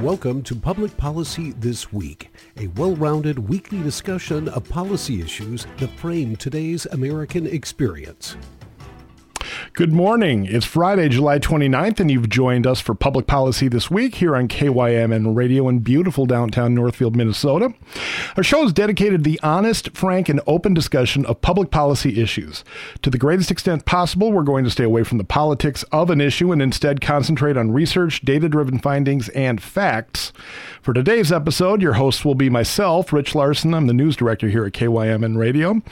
Welcome to Public Policy This Week, a well rounded weekly discussion of policy issues that frame today's American experience. Good morning. It's Friday, July 29th, and you've joined us for Public Policy This Week here on KYMN Radio in beautiful downtown Northfield, Minnesota. Our show is dedicated to the honest, frank, and open discussion of public policy issues. To the greatest extent possible, we're going to stay away from the politics of an issue and instead concentrate on research, data driven findings, and facts. For today's episode, your host will be myself, Rich Larson. I'm the news director here at KYMN Radio.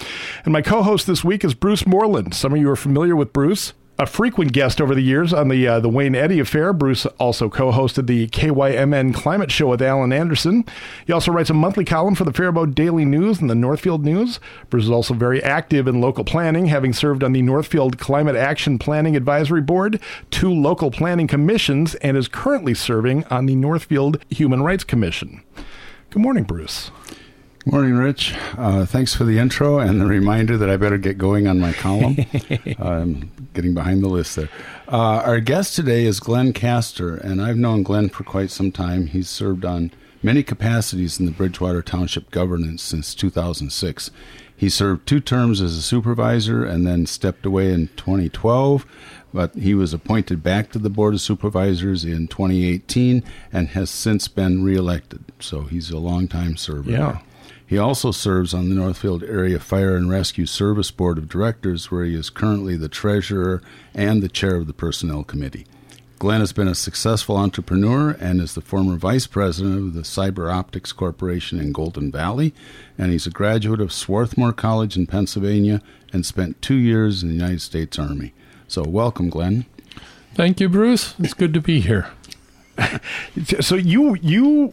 And my co host this week is Bruce Morlan. Some of you are familiar with Bruce a frequent guest over the years on the uh, the Wayne Eddy affair. Bruce also co-hosted the KYMN Climate Show with Alan Anderson. He also writes a monthly column for the Faribault Daily News and the Northfield News. Bruce is also very active in local planning, having served on the Northfield Climate Action Planning Advisory Board, two local planning commissions, and is currently serving on the Northfield Human Rights Commission. Good morning, Bruce. Morning, Rich. Uh, thanks for the intro and the reminder that I better get going on my column. I'm getting behind the list there. Uh, our guest today is Glen Castore, and I've known Glen for quite some time. He's served on many capacities in the Bridgewater Township governance since 2006. He served two terms as a supervisor and then stepped away in 2012 but he was appointed back to the Board of Supervisors in 2018 and has since been reelected. So he's a long-time server. Yeah. He also serves on the Northfield Area Fire and Rescue Service Board of Directors, where he is currently the treasurer and the chair of the Personnel Committee. Glen has been a successful entrepreneur and is the former vice president of the CyberOptics Corporation in Golden Valley, and he's a graduate of Swarthmore College in Pennsylvania and spent two years in the United States Army. So, welcome, Glen. Thank you, Bruce. It's good to be here. so you you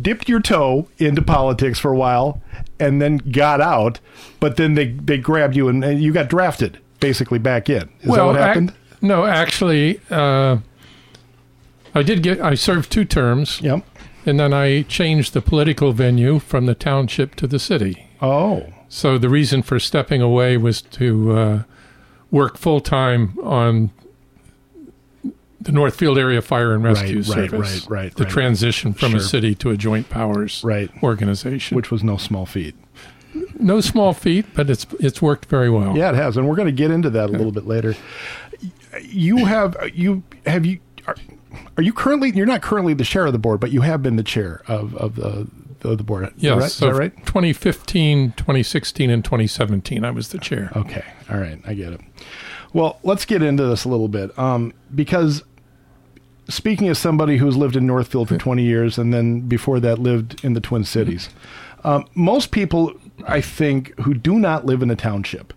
dipped your toe into politics for a while and then got out, but then they, they grabbed you and, and you got drafted basically back in. Is well, that what happened? no, actually, uh, I did get, I served two terms. Yep. And then I changed the political venue from the township to the city. Oh. So the reason for stepping away was to uh, work full time on the Northfield Area Fire and Rescue right, Service. Right, right, right, The right. transition from Sure. a city to a joint powers Right. organization. Which was no small feat. no small feat, but it's it's worked very well. Yeah, it has, and we're going to get into that a little bit later. You have you have you are, are you currently you're not currently the chair of the board, but you have been the chair of of the the, the board. Yes. right? So Is that right? 2015, 2016, and 2017, I was the chair. Okay. All right. I get it. Well, let's get into this a little bit um, because speaking as somebody who's lived in Northfield for 20 years and then before that lived in the Twin Cities, um, most people, I think, who do not live in a township.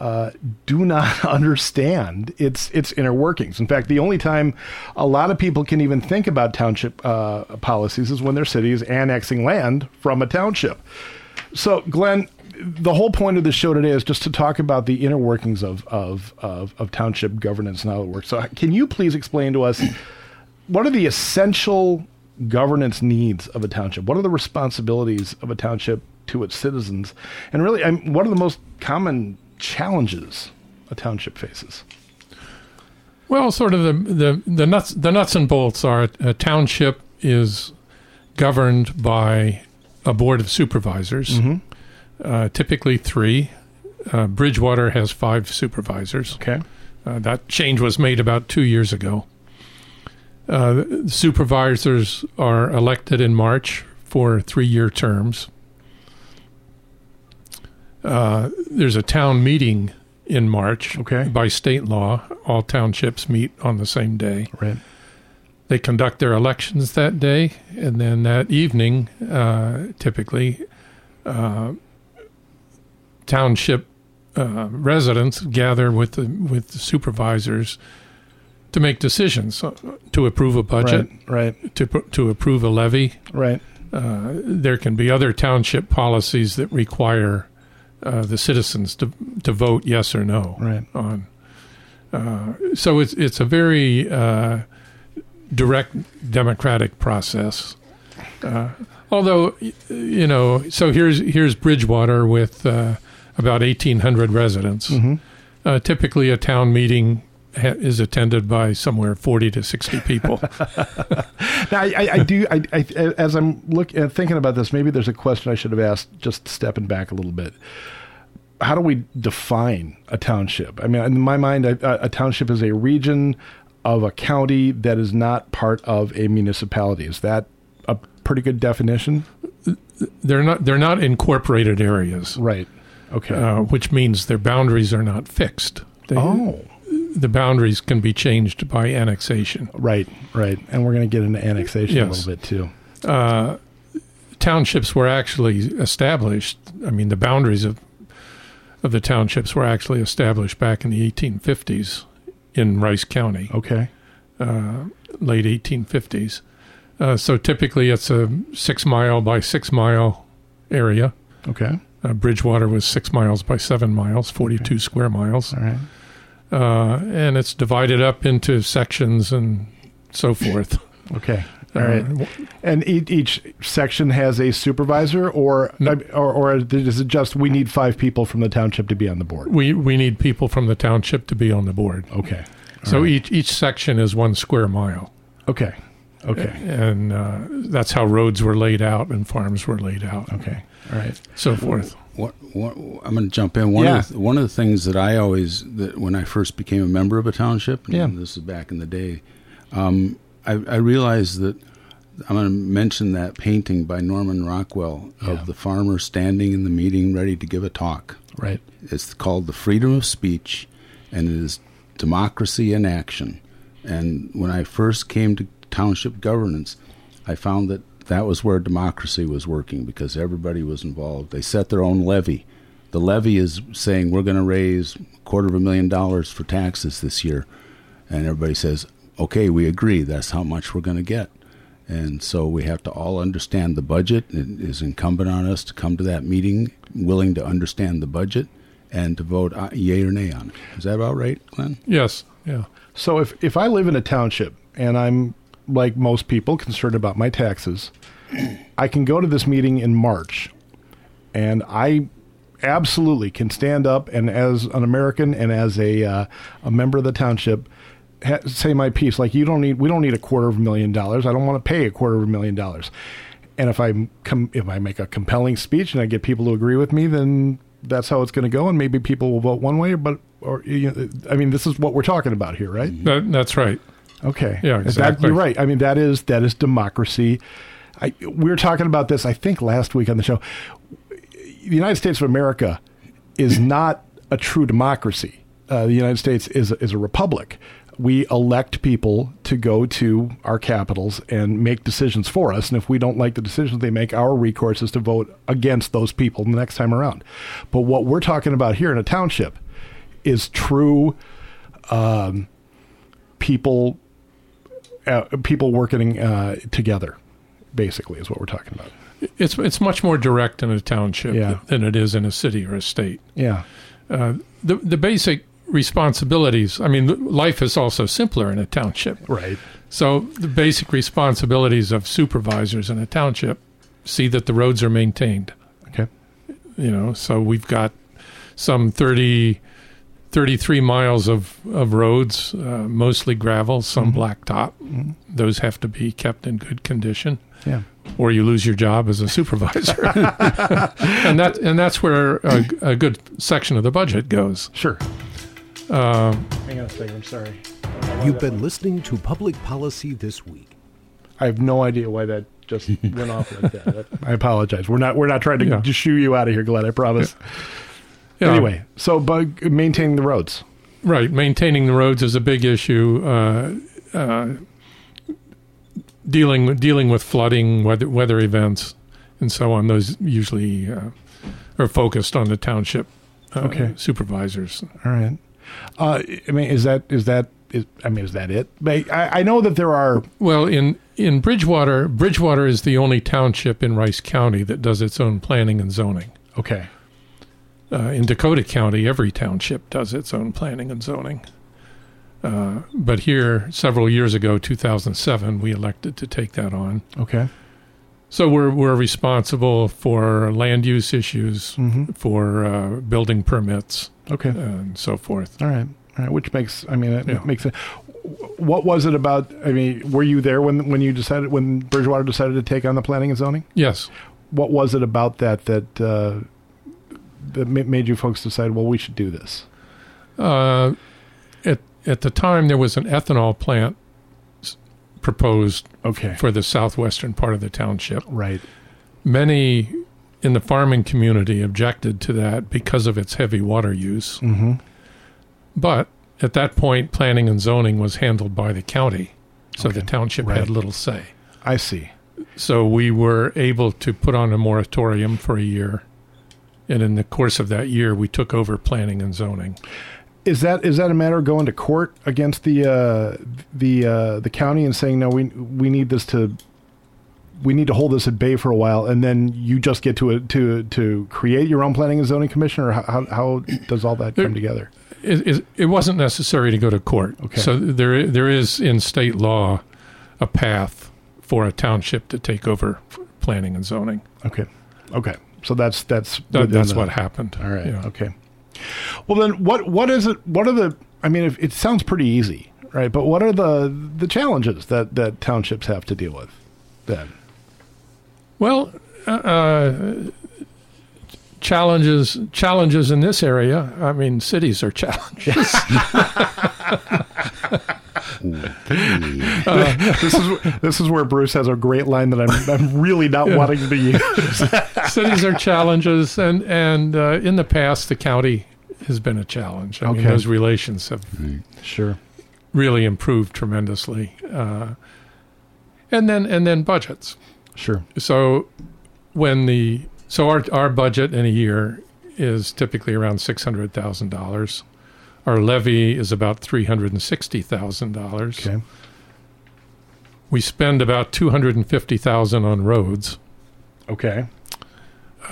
Uh, do not understand its its inner workings. In fact, the only time a lot of people can even think about township uh, policies is when their city is annexing land from a township. So, Glen, the whole point of this show today is just to talk about the inner workings of of of, of township governance and how it works. So, uh, can you please explain to us what are the essential governance needs of a township? What are the responsibilities of a township to its citizens? And really, I'm, what are the most common challenges a township faces? Well, sort of the, the, the nuts the nuts and bolts are a township is governed by a board of supervisors, mm-hmm. Uh, typically three. Uh, Bridgewater has five supervisors. Okay. Uh, that change was made about two years ago. Uh, supervisors are elected in March for three year terms. Uh, there's a town meeting in March. Okay. By state law, all townships meet on the same day. Right. They conduct their elections that day, and then that evening, uh, typically, uh, township uh, residents gather with the with the supervisors to make decisions uh, to approve a budget, Right. Right. to to approve a levy. Right. Uh, there can be other township policies that require uh, the citizens to to vote yes or no Right. on. Uh, so it's it's a very uh, direct democratic process. Uh, although you know, so here's here's Bridgewater with uh, about eighteen hundred residents. Mhm. Uh, typically, a town meeting ha- is attended by somewhere 40 to 60 people. Now, I, I, do. I, I, as I'm look uh, thinking about this, maybe there's a question I should have asked. Just stepping back a little bit. How do we define a township? I mean, in my mind, a, a township is a region of a county that is not part of a municipality. Is that a pretty good definition? they're not they're not incorporated areas, Right. Okay. uh, which means their boundaries are not fixed. They, oh. the boundaries can be changed by annexation. Right. Right. And we're going to get into annexation a little bit too. Uh, townships were actually established. I mean, the boundaries of of the townships were actually established back in the 1850s in Rice County, Okay. uh, late 1850s. Uh, so typically, it's a six mile by six mile area. Okay. Uh, Bridgewater was six miles by seven miles, 42 square miles. All right. Uh, and it's divided up into sections and so forth. Okay. All right. Uh, And each, each section has a supervisor, or, or or is it just we need five people from the township to be on the board? we, we need people from the township to be on the board. Okay. so right. each, each section is one square mile. Okay. Okay. And uh, that's how roads were laid out and farms were laid out, Okay. All right. so forth. What, what, I'm going to jump in. One Yeah. of the, one of the things that I always that when I first became a member of a township, and Yeah. this is back in the day, um, I, I realized that I'm going to mention that painting by Norman Rockwell Yeah. of the farmer standing in the meeting ready to give a talk. Right. It's called the freedom of speech, and it is democracy in action. And when I first came to township governance, I found that that was where democracy was working because everybody was involved. They set their own levy. The levy is saying we're going to raise a quarter of a million dollars for taxes this year, and everybody says, "Okay, we agree. That's how much we're going to get." And so we have to all understand the budget. It is incumbent on us to come to that meeting willing to understand the budget and to vote uh, yea or nay on it. Is that about right, Glen? Yes, yeah. So if if I live in a township and I'm like most people concerned about my taxes, I can go to this meeting in March, and I absolutely can stand up and as an American and as a uh, a member of the township ha- say my piece. Like you don't need we don't need a quarter of a million dollars. I don't want to pay a quarter of a million dollars. And if I com- if I make a compelling speech and I get people to agree with me, then that's how it's going to go. And maybe people will vote one way, but or you know, I mean, this is what we're talking about here, right? That, that's right. Okay. Yeah, That- exactly. you're right. I mean, that is that is democracy. I, we were talking about this, I think, last week on the show. The United States of America is not a true democracy. Uh, the United States is is a republic. We elect people to go to our capitals and make decisions for us. And if we don't like the decisions they make, our recourse is to vote against those people the next time around. But what we're talking about here in a township is true um, people uh, people working uh, together. Basically, is what we're talking about. It's, it's much more direct in a township Yeah. than it is in a city or a state. Yeah. Uh, the, the basic responsibilities, I mean, life is also simpler in a township. Right. So the basic responsibilities of supervisors in a township see that the roads are maintained. Okay. You know, so we've got some 30, 33 miles of, of roads, uh, mostly gravel, some blacktop. Those have to be kept in good condition, Yeah. or you lose your job as a supervisor. and that and that's where a, a good section of the budget goes. Sure. Um, Hang on a second. I'm sorry. You've been listening to Public Policy This Week. I have no idea why that just went off like that. That- I apologize. We're not we're not trying to Yeah. just shoo you out of here, Glen. I promise. yeah. Anyway, so but maintaining the roads. Right, maintaining the roads is a big issue. Uh, uh, dealing dealing with flooding, weather weather events, and so on. Those usually uh, are focused on the township uh, Okay. supervisors. All right. Uh, I mean, is that is that is I mean, is that it? But I, I know that there are. Well, in in Bridgewater, Bridgewater is the only township in Rice County that does its own planning and zoning. Okay. Uh, in Dakota County, every township does its own planning and zoning. Uh, but here, several years ago, 2007, we elected to take that on. Okay. So we're we're responsible for land use issues, Mm-hmm. for uh, building permits, Okay. and so forth. All right. All right, which makes I mean it Yeah. makes it. What was it about? I mean, were you there when when you decided when Bridgewater decided to take on the planning and zoning? Yes. What was it about that that uh, that made you folks decide? Well, we should do this. Uh, at at the time, there was an ethanol plant proposed Okay, for the southwestern part of the township. right. Many in the farming community objected to that because of its heavy water use. Mm-hmm. But at that point, planning and zoning was handled by the county, so the township Right. had little say. I see. So we were able to put on a moratorium for a year. And in the course of that year, we took over planning and zoning. Is that is that a matter of going to court against the uh, the uh, the county and saying no, we we need this to we need to hold this at bay for a while, and then you just get to to to create your own planning and zoning commission, or how how, does all that come together? It, it, it wasn't necessary to go to court. Okay. So there there is in state law a path for a township to take over planning and zoning. Okay, okay, so that's that's That, that's the- what happened. All right. Yeah. Okay. Well, then, what what is it? What are the? I mean, if, it sounds pretty easy, right? But what are the the challenges that that townships have to deal with? Then, Well, uh, uh, challenges challenges in this area. I mean, cities are challenges. this is this is where Bruce has a great line that I'm I'm really not wanting to use. cities are challenges, and and uh, in the past, the county has been a challenge. I mean, those relations have Sure. really improved tremendously. Uh, and then and then budgets. Sure. So when the so our our budget in a year is typically around six hundred thousand dollars. Our levy is about three hundred and sixty thousand dollars. Okay. We spend about two hundred and fifty thousand on roads. Okay.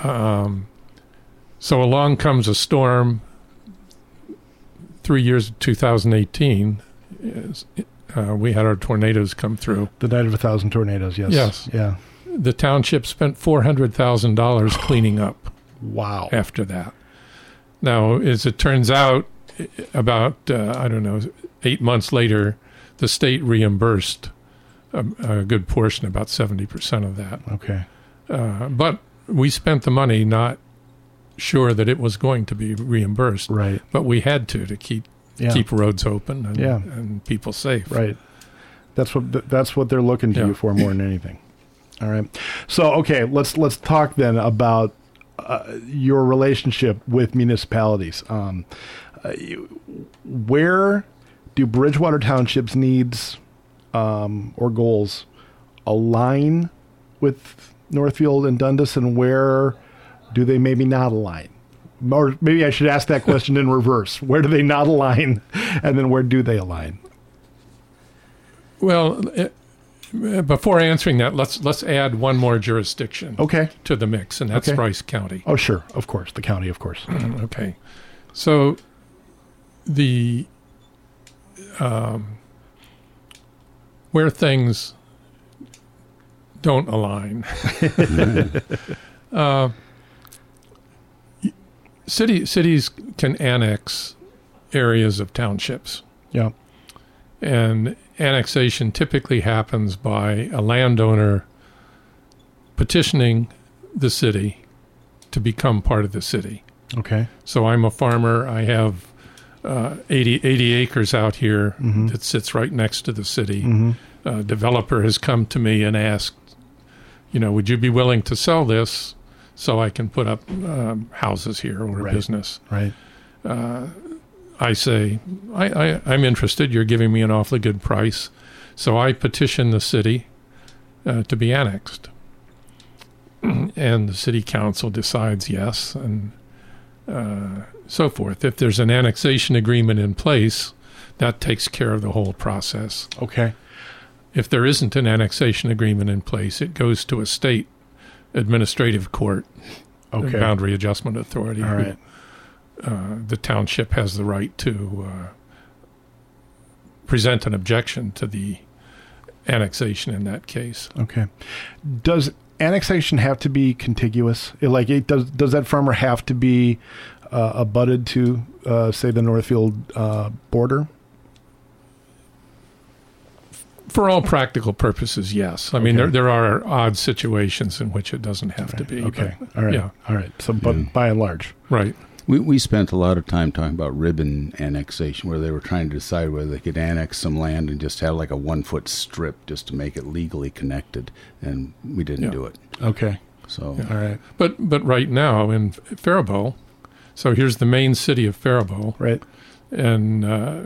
Um, so along comes a storm. Three years, 2018, uh, we had our tornadoes come through. The night of a thousand tornadoes. Yes. Yes. Yeah. The township spent four hundred thousand dollars cleaning up Wow. after that. Now, as it turns out, about uh, I don't know, eight months later, the state reimbursed a, a good portion, about seventy percent of that. Okay. Uh, but we spent the money not sure that it was going to be reimbursed, Right. but we had to to keep Yeah. keep roads open and, Yeah. and people safe. Right. That's what th- that's what they're looking to Yeah. you for more than anything. All right. So okay, let's let's talk then about uh, your relationship with municipalities. Um, where do Bridgewater Township's needs um, or goals align with Northfield and Dundas, and where do they maybe not align? Or maybe I should ask that question in reverse. Where do they not align, and then where do they align? Well, uh, before answering that, let's let's add one more jurisdiction Okay. to the mix, and that's Okay. Rice County. Oh, sure, of course, the county, of course. Okay, so the um, where things don't align, uh, city cities can annex areas of townships. Yeah. And annexation typically happens by a landowner petitioning the city to become part of the city. Okay. So I'm a farmer. I have uh, 80, 80 acres out here Mhm. that sits right next to the city. Mm-hmm. A developer has come to me and asked, you know, would you be willing to sell this so I can put up um, houses here or a business? Right. uh, I say, I, I, I'm interested. You're giving me an awfully good price. So I petition the city uh, to be annexed. and the city council decides yes, and uh, so forth. If there's an annexation agreement in place, that takes care of the whole process. Okay. If there isn't an annexation agreement in place, it goes to a state administrative court, Okay. boundary adjustment authority. All who- uh, the township has the right to uh, present an objection to the annexation in that case. Okay. Does annexation have to be contiguous? Like, it does does that farmer have to be abutted to, uh, say, the Northfield uh, border? For all practical purposes, yes. I mean, Okay. there there are odd situations in which it doesn't have to be. Okay. but- All right. Yeah. All right. So, but Yeah. by and large, Right. We, we spent a lot of time talking about ribbon annexation, where they were trying to decide whether they could annex some land and just have like a one foot strip just to make it legally connected, and we didn't Yeah. do it. okay. So All right. But but right now in Faribault, so here's the main city of Faribault, Right. and uh,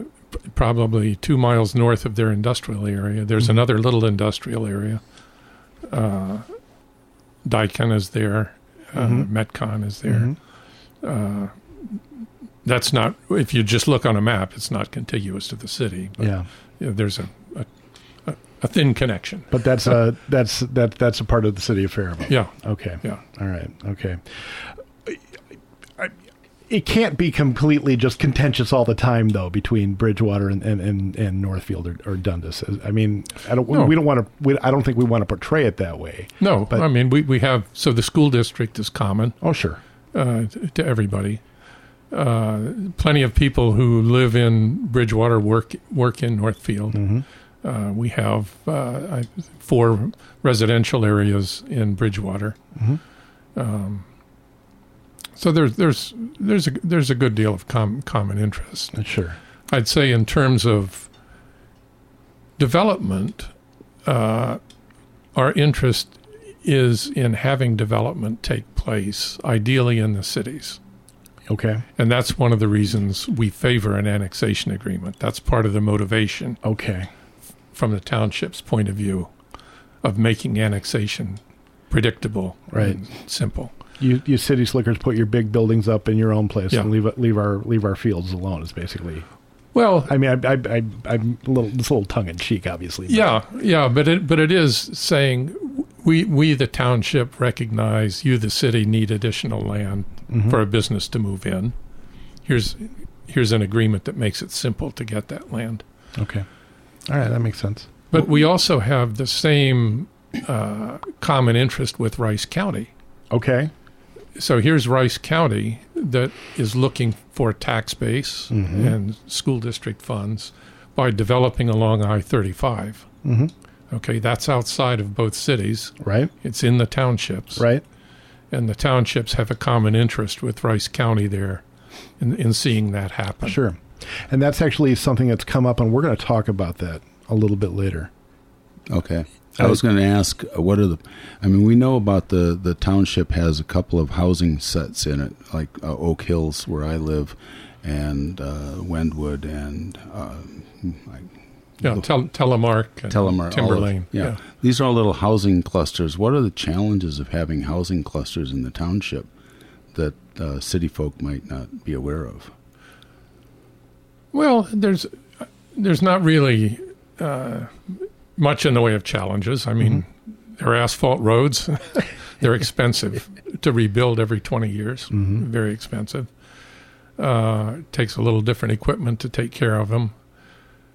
probably two miles north of their industrial area, there's Mhm. another little industrial area. Uh, Daikin is there, uh, Mhm. Metcon is there. Mhm. Uh, that's not if you just look on a map, it's not contiguous to the city. But Yeah. you know, there's a, a a- a thin connection. But that's a that's that that's a part of the city of Faribault. Yeah, Okay. yeah. All right. Okay. It can't be completely just contentious all the time, though, between Bridgewater and, and, and, and Northfield or, or Dundas. I mean, I don't. No. We don't want to. We, I don't think we want to portray it that way. No, But- I mean we, we have so the school district is common. Oh, sure. uh, to everybody. Uh, plenty of people who live in Bridgewater work work in Northfield. hmm Uh, we have uh, four residential areas in Bridgewater. hmm Um, so there's there's there's a there's a good deal of com- common interest. Sure. I'd say in terms of development, uh, our interest is in having development take place, ideally in the cities. Okay. And that's one of the reasons we favor an annexation agreement. That's part of the motivation Okay. from the township's point of view of making annexation predictable Right. and simple. You you city slickers put your big buildings up in your own place Yeah. and leave leave our leave our fields alone. Is basically. Well, I mean, I I, I I'm a little it's a little tongue in cheek, obviously. but- yeah, yeah, but it but it is saying we we the township recognize you the city need additional land Mhm. for a business to move in. Here's here's an agreement that makes it simple to get that land. Okay. All right, that makes sense. But we also have the same uh, common interest with Rice County. Okay. So here's Rice County that is looking for tax base Mhm. and school district funds by developing along I 35. hmm Okay, that's outside of both cities. Right. It's in the townships. Right. And the townships have a common interest with Rice County there in, in seeing that happen. Sure. And that's actually something that's come up, and we're going to talk about that a little bit later. Okay. I was going to ask, uh, what are the? I mean, we know about the the township has a couple of housing sets in it, like uh, Oak Hills, where I live, and uh, Wendwood, and uh, I, Yeah, tel- Telemark, and Telemark, all of- Timberlane. yeah. these are all little housing clusters. What are the challenges of having housing clusters in the township that uh, city folk might not be aware of? Well, there's there's not really uh, much in the way of challenges. I mean, they're asphalt roads. they're expensive to rebuild every 20 years. Mhm. Very expensive. Uh, it takes a little different equipment to take care of them.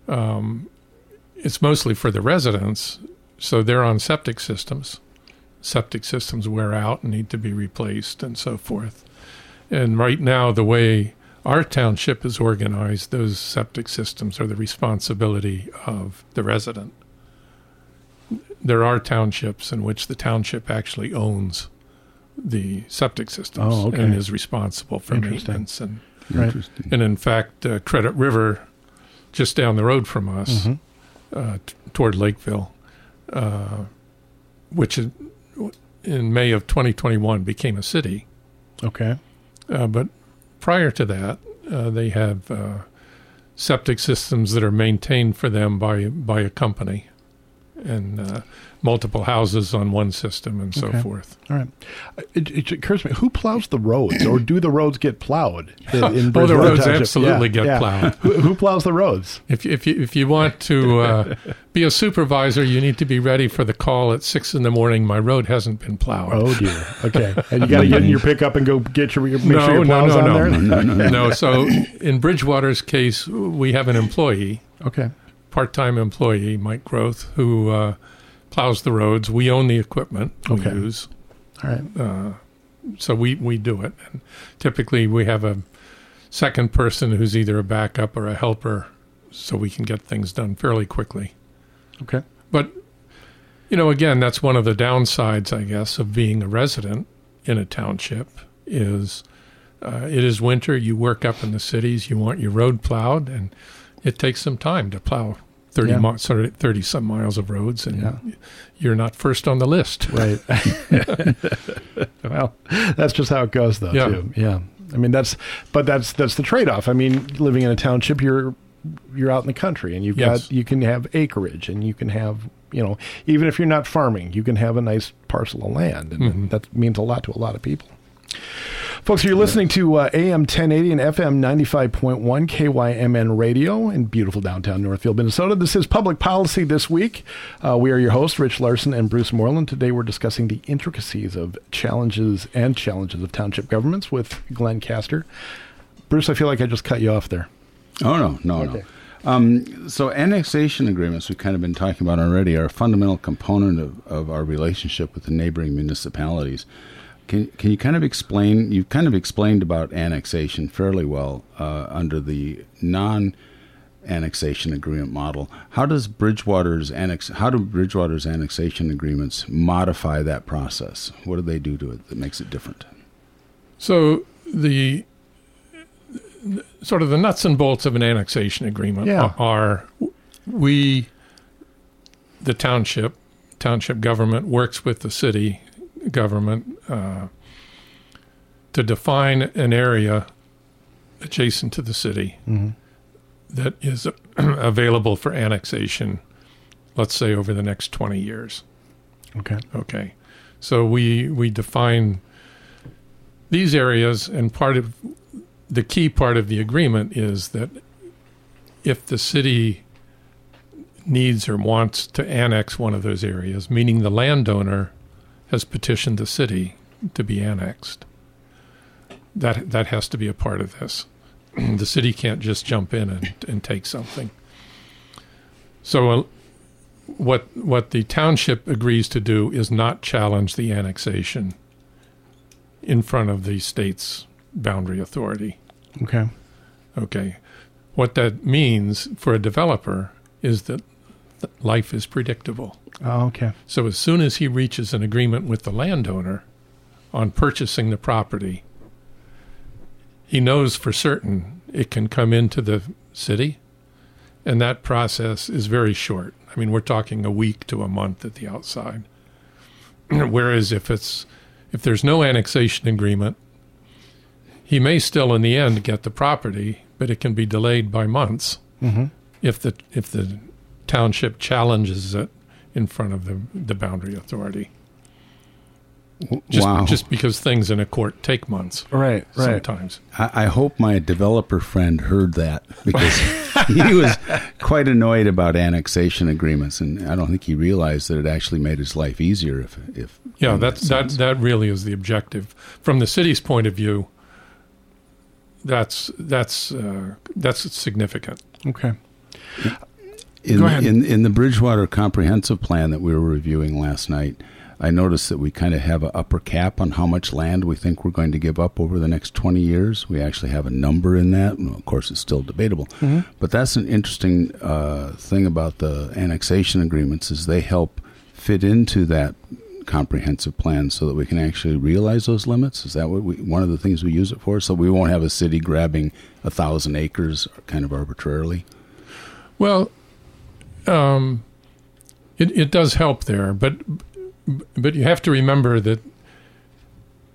Um, it's mostly for the residents, so they're on septic systems. Septic systems wear out and need to be replaced, and so forth. And right now, the way our township is organized, those septic systems are the responsibility of the resident. There are townships in which the township actually owns the septic systems Oh, okay. and is responsible for maintenance. And, Right. Interesting. and in fact, uh, Credit River, just down the road from us, Mhm. uh, t- toward Lakeville, uh, which in May of 2021 became a city. Okay. Uh, but prior to that, uh, they have uh, septic systems that are maintained for them by by a company, and uh, multiple houses on one system, and so Okay. forth. All right. It, it occurs to me, who plows the roads, or do the roads get plowed? In, in oh, the roads Township? absolutely Yeah, get yeah. plowed. Who, who plows the roads? If you, if you if you want to uh, be a supervisor, you need to be ready for the call at six in the morning. My road hasn't been plowed. Oh dear. Okay. And you got to get in your pickup and go get your, your make No, sure your no, no, on no. there. No, no, no. no. So in Bridgewater's case, we have an employee Okay. Part-time employee, Mike Groth, who uh, plows the roads. We own the equipment we Okay. use, All right. uh, so we we do it. And typically, we have a second person who's either a backup or a helper, so we can get things done fairly quickly. Okay. But you know, again, that's one of the downsides, I guess, of being a resident in a township is uh, it is winter. You work up in the cities. You want your road plowed, and it takes some time to plow thirty Yeah. mi- sort thirty some miles of roads, and Yeah. you're not first on the list. Right. well, that's just how it goes, though. Yeah. Too. Yeah. I mean, that's but that's that's the trade-off. I mean, living in a township, you're you're out in the country, and you've Yes. got you can have acreage, and you can have you know even if you're not farming, you can have a nice parcel of land, and Mhm. that means a lot to a lot of people. Folks, you're listening to uh, AM 1080 and FM 95.1 KYMN radio in beautiful downtown Northfield, Minnesota. This is Public Policy This Week. Uh, we are your hosts, Rich Larson and Bruce Morlan. Today we're discussing the intricacies of challenges and challenges of township governments with Glen Castore. Bruce, I feel like I just cut you off there. Oh no, no, Okay. no. Um, so annexation agreements we've kind of been talking about already are a fundamental component of, of our relationship with the neighboring municipalities. Can can you kind of explain? You've kind of explained about annexation fairly well uh, under the non annexation agreement model. How does Bridgewater's annex? How do Bridgewater's annexation agreements modify that process? What do they do to it that makes it different? So the sort of the nuts and bolts of an annexation agreement Yeah. are we, the township, township government works with the city government uh, to define an area adjacent to the city Mm-hmm. that is available for annexation, let's say over the next 20 years. Okay. Okay. So we we define these areas and part of the key part of the agreement is that if the city needs or wants to annex one of those areas, meaning the landowner has petitioned the city to be annexed. That that has to be a part of this. the city can't just jump in and, and take something. So uh, what what the township agrees to do is not challenge the annexation in front of the state's boundary authority. Okay. Okay. What that means for a developer is that th- life is predictable. Oh, okay. So as soon as he reaches an agreement with the landowner on purchasing the property, he knows for certain it can come into the city, and that process is very short. I mean, we're talking a week to a month at the outside. Whereas if it's if there's no annexation agreement, he may still in the end get the property, but it can be delayed by months Mm-hmm. if the if the township challenges it in front of the the boundary authority. Just wow. just because things in a court take months Right. Right. sometimes. I, I hope my developer friend heard that because he was quite annoyed about annexation agreements, and I don't think he realized that it actually made his life easier. If, if Yeah, in that that that really is the objective from the city's point of view. That's that's uh, that's significant. Okay. In, Go ahead. in in the Bridgewater comprehensive plan that we were reviewing last night. I noticed that we kind of have an upper cap on how much land we think we're going to give up over the next 20 years. We actually have a number in that. Well, of course, it's still debatable. But that's an interesting uh, thing about the annexation agreements is they help fit into that comprehensive plan so that we can actually realize those limits. Is that what we, one of the things we use it for? So we won't have a city grabbing a thousand acres kind of arbitrarily. Well, um, it it does help there, but but you have to remember that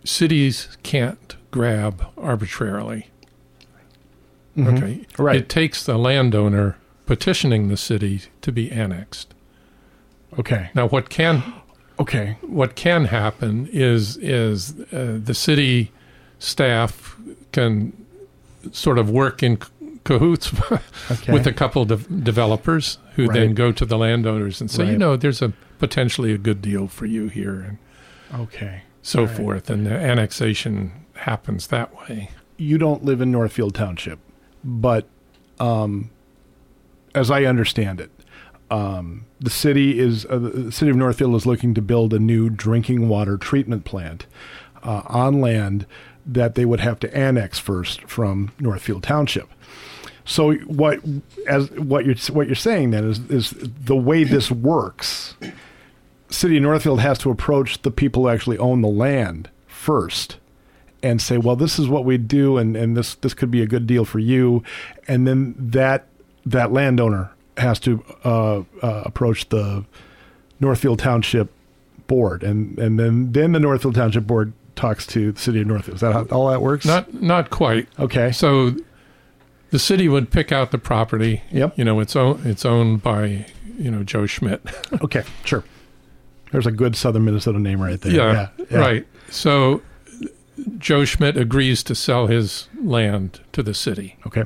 cities can't grab arbitrarily. Mhm. Okay, Right. It takes the landowner petitioning the city to be annexed. Okay. Now, what can Okay. what can happen is is uh, the city staff can sort of work in cahoots Okay. with a couple of developers who then go to the landowners and say, you know, there's a potentially a good deal for you here and okay. so Right. forth, and the annexation happens that way. you don't live in Northfield Township, but um, as I understand it, um, the city is uh, the city of Northfield is looking to build a new drinking water treatment plant. uh, on land that they would have to annex first from Northfield Township. So what as what you're what you're saying then is is the way this works. City of Northfield has to approach the people who actually own the land first and say, well, this is what we do, and, and this this could be a good deal for you, and then that that landowner has to uh, uh, approach the Northfield Township board, and and then then the Northfield Township board talks to the city of Northfield. Is that how all that works? Not not quite. okay. So the city would pick out the property. Yep. You know, it's own, it's owned by you know Joe Schmidt. Okay, sure. There's a good Southern Minnesota name right there. yeah, yeah. right. So Joe Schmidt agrees to sell his land to the city. Okay,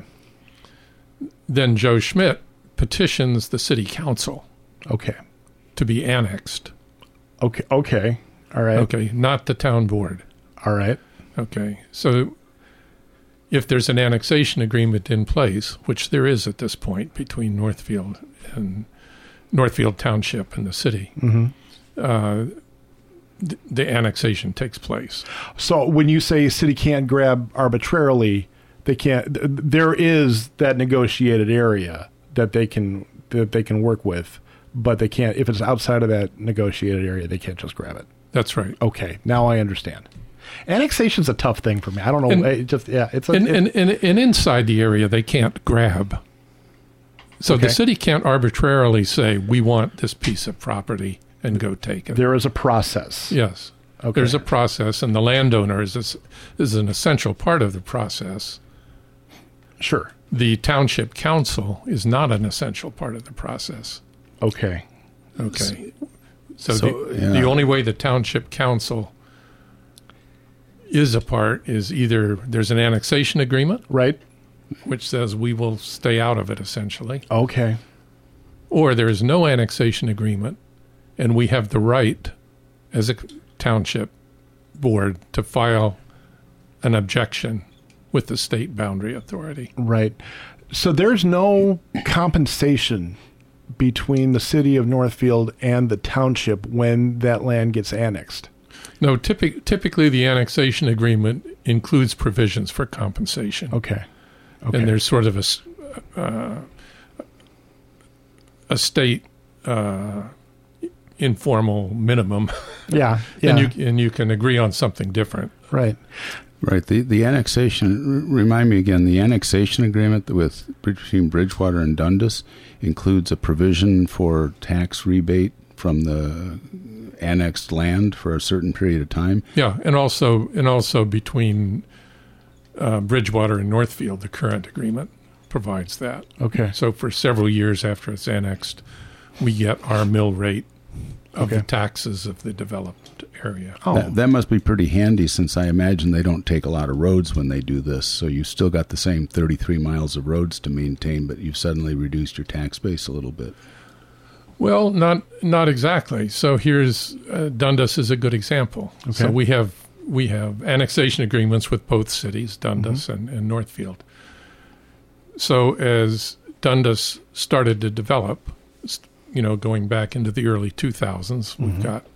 Then Joe Schmidt petitions the city council okay, to be annexed. okay, okay. All right, Okay, not the town board. all right. Okay, so if there's an annexation agreement in place, which there is at this point between Northfield and Northfield Township and the city, hmm uh, th- the annexation takes place. So when you say city can't grab arbitrarily, they can't. th- There is that negotiated area that they can that they can work with, but they can't. If it's outside of that negotiated area, they can't just grab it. That's right. Okay, now I understand. Annexation's a tough thing for me. I don't know. And- it just yeah, it's a, And, and, and, and inside the area, they can't grab. So Okay. the city can't arbitrarily say, we want this piece of property and go take it. there is a process. yes. Okay. There's a process, and the landowner is, is an essential part of the process. Sure. The township council is not an essential part of the process. Okay. Okay. So, So, the, yeah. the only way the township council is a part is either there's an annexation agreement, Right. which says we will stay out of it essentially, Okay. or there is no annexation agreement, and we have the right as a township board to file an objection with the state boundary authority. Right. So there's no compensation between the city of Northfield and the township when that land gets annexed. No, typic, typically the annexation agreement includes provisions for compensation. Okay. Okay. and there's sort of a s- uh, a state uh, informal minimum, yeah. Yeah. and you and you can agree on something different. right. Right. The the annexation. r- Remind me again. The annexation agreement with between Bridgewater and Dundas includes a provision for tax rebate from the annexed land for a certain period of time. Yeah, and also and also between uh, Bridgewater and Northfield, the current agreement provides that. Okay. So for several years after it's annexed, we get our mill rate of Okay. the taxes of the developed area. Oh. That, that must be pretty handy since I imagine they don't take a lot of roads when they do this. So you still got the same 33 miles of roads to maintain, but you've suddenly reduced your tax base a little bit. Well, not not exactly. So here's uh, Dundas is a good example. So we have we have annexation agreements with both cities, Dundas mm-hmm. and, and Northfield. So as Dundas started to develop, you know, going back into the early 2000s, we've mm-hmm. got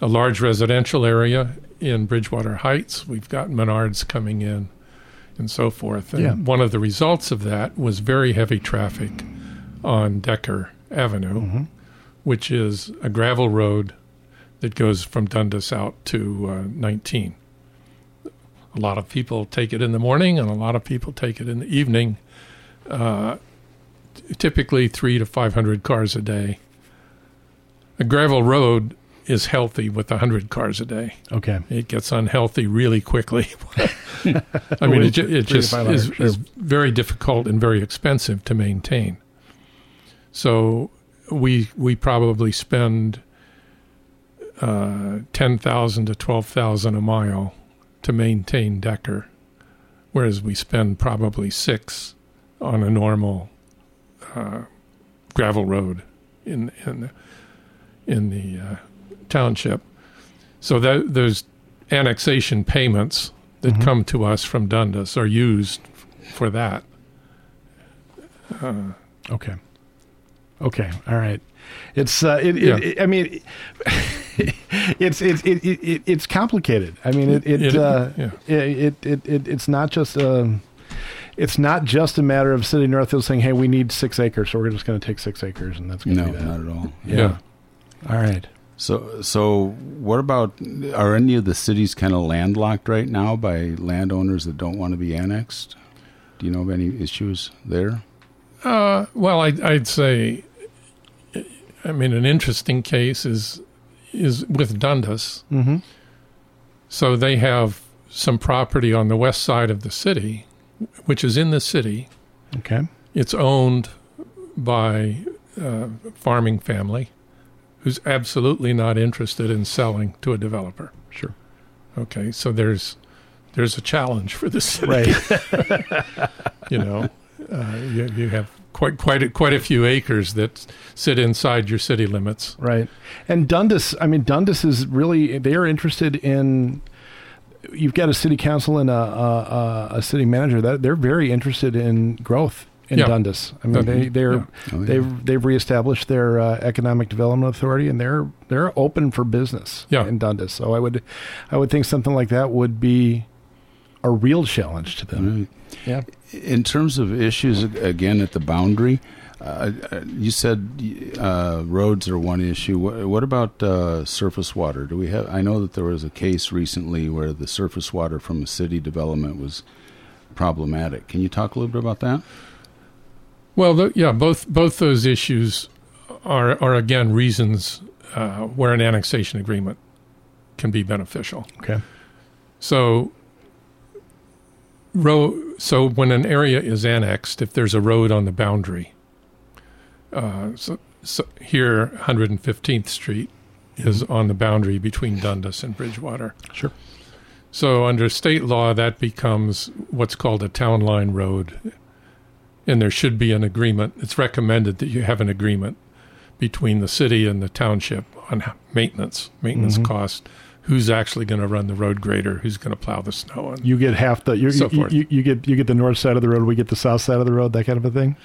a large residential area in Bridgewater Heights. We've got Menards coming in, and so forth. And Yeah. one of the results of that was very heavy traffic on Decker Avenue mm-hmm. Which is a gravel road that goes from Dundas out to uh, 19. A lot of people take it in the morning, and a lot of people take it in the evening. Uh, typically, three to 500 cars a day. A gravel road is healthy with 100 cars a day. Okay. It gets unhealthy really quickly. I mean, it, it just is, sure. is very difficult and very expensive to maintain. So we we probably spend uh, ten thousand to twelve thousand a mile to maintain Decker, whereas we spend probably six on a normal uh, gravel road in in the, in the uh, township. So that those annexation payments that Mhm. come to us from Dundas are used for that. Okay. Okay. All right. It's uh, it, Yeah. it, it- I mean, it's it's it, it, it's complicated. I mean, it it It- uh, yeah. it, it, it, it it's not just a it's not just a matter of City Northfield saying, "Hey, we need six acres, so we're just going to take six acres," and that's going to No, be that. not at all. Yeah. All right. So, so what about are any of the cities kind of landlocked right now by landowners that don't want to be annexed? Do you know of any issues there? Uh, well, I, I'd say, I mean, an interesting case is is with Dundas. Mm-hmm. So they have some property on the west side of the city, which is in the city. Okay. It's owned by a farming family who's absolutely not interested in selling to a developer. Sure. Okay, so there's there's a challenge for the city. Right. you know, uh, you, you have quite quite a, quite a few acres that sit inside your city limits. Right. And Dundas, I mean, Dundas is really, they are interested in, you've got a city council and a, a, a city manager that they're very interested in growth in Yeah. Dundas. I mean, they, they're, Yeah. Oh, yeah. they've, they've reestablished their uh, economic development authority and they're, they're open for business in Dundas. So I would, I would think something like that would be a real challenge to them. Right. Yeah. In terms of issues, again at the boundary, uh, uh, you said uh, roads are one issue. What, what about uh, surface water? Do we have? I know that there was a case recently where the surface water from a city development was problematic. Can you talk a little bit about that? Well, the, yeah, both both those issues are are again reasons uh, where an annexation agreement can be beneficial. Okay. So, road. So when an area is annexed, if there's a road on the boundary, uh, so, so here 115th Street is on the boundary between Dundas and Bridgewater. Sure. So under state law, that becomes what's called a town line road, and there should be an agreement. It's recommended that you have an agreement between the city and the township on maintenance, maintenance Mhm. cost. Who's actually going to run the road grader? Who's going to plow the snow? And You get half the, you're, So you, forth. you, you get, you get the north side of the road. We get the south side of the road, that kind of a thing.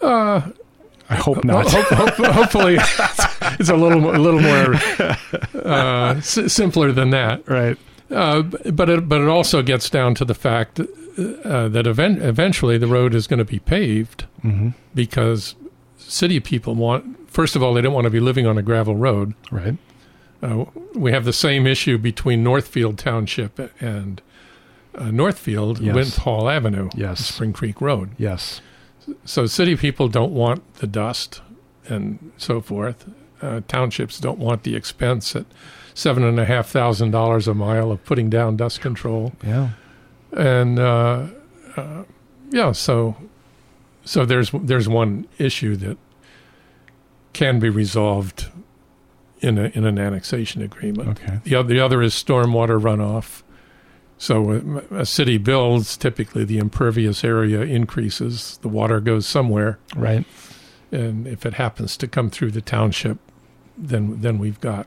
uh, I hope not. Ho- ho- ho- hopefully, it's a little a little more uh, s- simpler than that. right. Uh, but it, but it also gets down to the fact uh, that event, eventually the road is going to be paved Mm-hmm. because city people want. First of all, they don't want to be living on a gravel road. Right. Uh, we have the same issue between Northfield Township and uh, Northfield, Yes. Wint Hall Avenue, Yes. Spring Creek Road. Yes. So city people don't want the dust and so forth. Uh, townships don't want the expense at seven and a half thousand dollars a mile of putting down dust control. Yeah. And uh, uh, yeah, so so there's there's one issue that can be resolved in a, in an annexation agreement. Okay. The other, the other is stormwater runoff. So a, a city builds, typically the impervious area increases, the water goes somewhere, Right. and if it happens to come through the township, then then we've got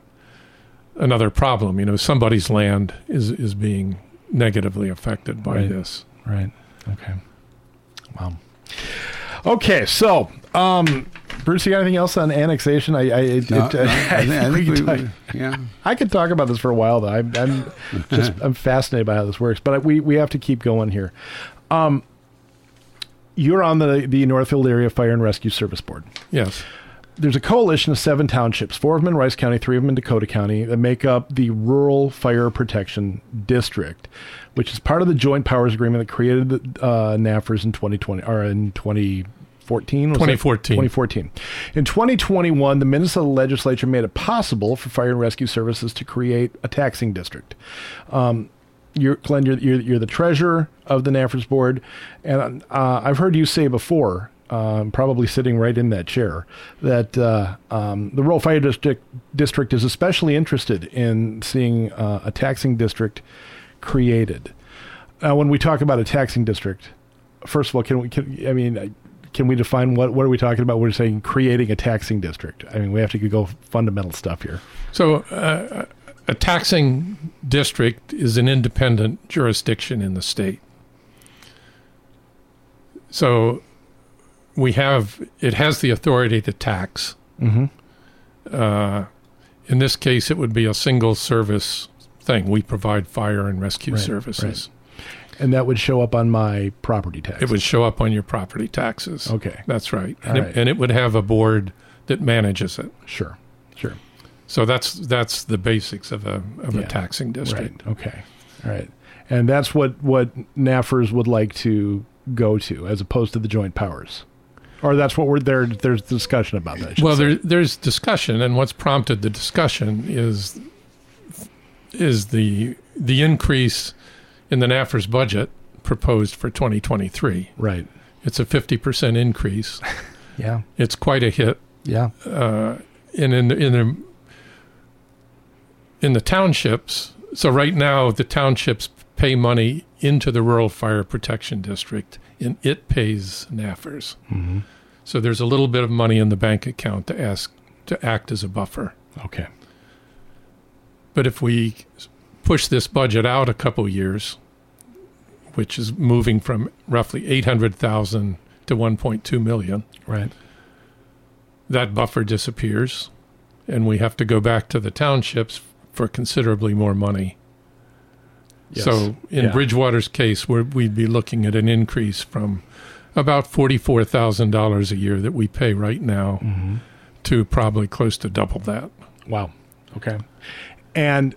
another problem. You know, somebody's land is is being negatively affected by Right. this. Right. Okay. Wow. Okay. So, um, Bruce, you got anything else on annexation? I, I, it, No, it, no, I, think, I think could we, talk- we- yeah. I could talk about this for a while, though. I'm, I'm just I'm fascinated by how this works, but we we have to keep going here. Um, you're on the the Northfield Area Fire and Rescue Service Board. Yes. There's a coalition of seven townships, four of them in Rice County, three of them in Dakota County, that make up the Rural Fire Protection District, which is part of the Joint Powers Agreement that created the uh, NAFRS in 2020 or in 2014. was 2014. 2014. In 2021, the Minnesota legislature made it possible for fire and rescue services to create a taxing district. Um, you're, Glen, you're, you're, you're the treasurer of the NAFRS board, and uh, I've heard you say before, um, probably sitting right in that chair, that uh, um, the rural fire district district is especially interested in seeing uh, a taxing district created. Now, when we talk about a taxing district, first of all, can we? Can, I mean, I- can we define what what are we talking about? We're saying creating a taxing district. I mean, we have to go fundamental stuff here. So uh, a taxing district is an independent jurisdiction in the state. So we have it has the authority to tax. Mm-hmm. Uh, In this case, it would be a single service thing. We provide fire and rescue Right, services. And that would show up on my property tax. It would show up on your property taxes. Okay. That's right. And, right. It, and it would have a board that manages it. Sure. Sure. So that's that's the basics of a of Yeah. a taxing district. Right. Okay. All right. And that's what what NAFRS would like to go to, as opposed to the joint powers, or that's what we're there. There's discussion about that. Well, there, there's discussion, and what's prompted the discussion is is the the increase in the NAFR's budget proposed for 2023. right. It's a 50 percent increase. Yeah. It's quite a hit. Yeah. uh, in in the, in the in the townships. So right now, the townships pay money into the Rural Fire Protection District, and it pays NAFRS. hmm So there's a little bit of money in the bank account to ask to act as a buffer. Okay. But if we push this budget out a couple years, which is moving from roughly eight hundred thousand to one point two million, Right. that buffer disappears and we have to go back to the townships for considerably more money. Yes. So in Yeah. Bridgewater's case, we're, we'd be looking at an increase from about $44,000 a year that we pay right now Mhm. to probably close to double that. Wow. Okay. And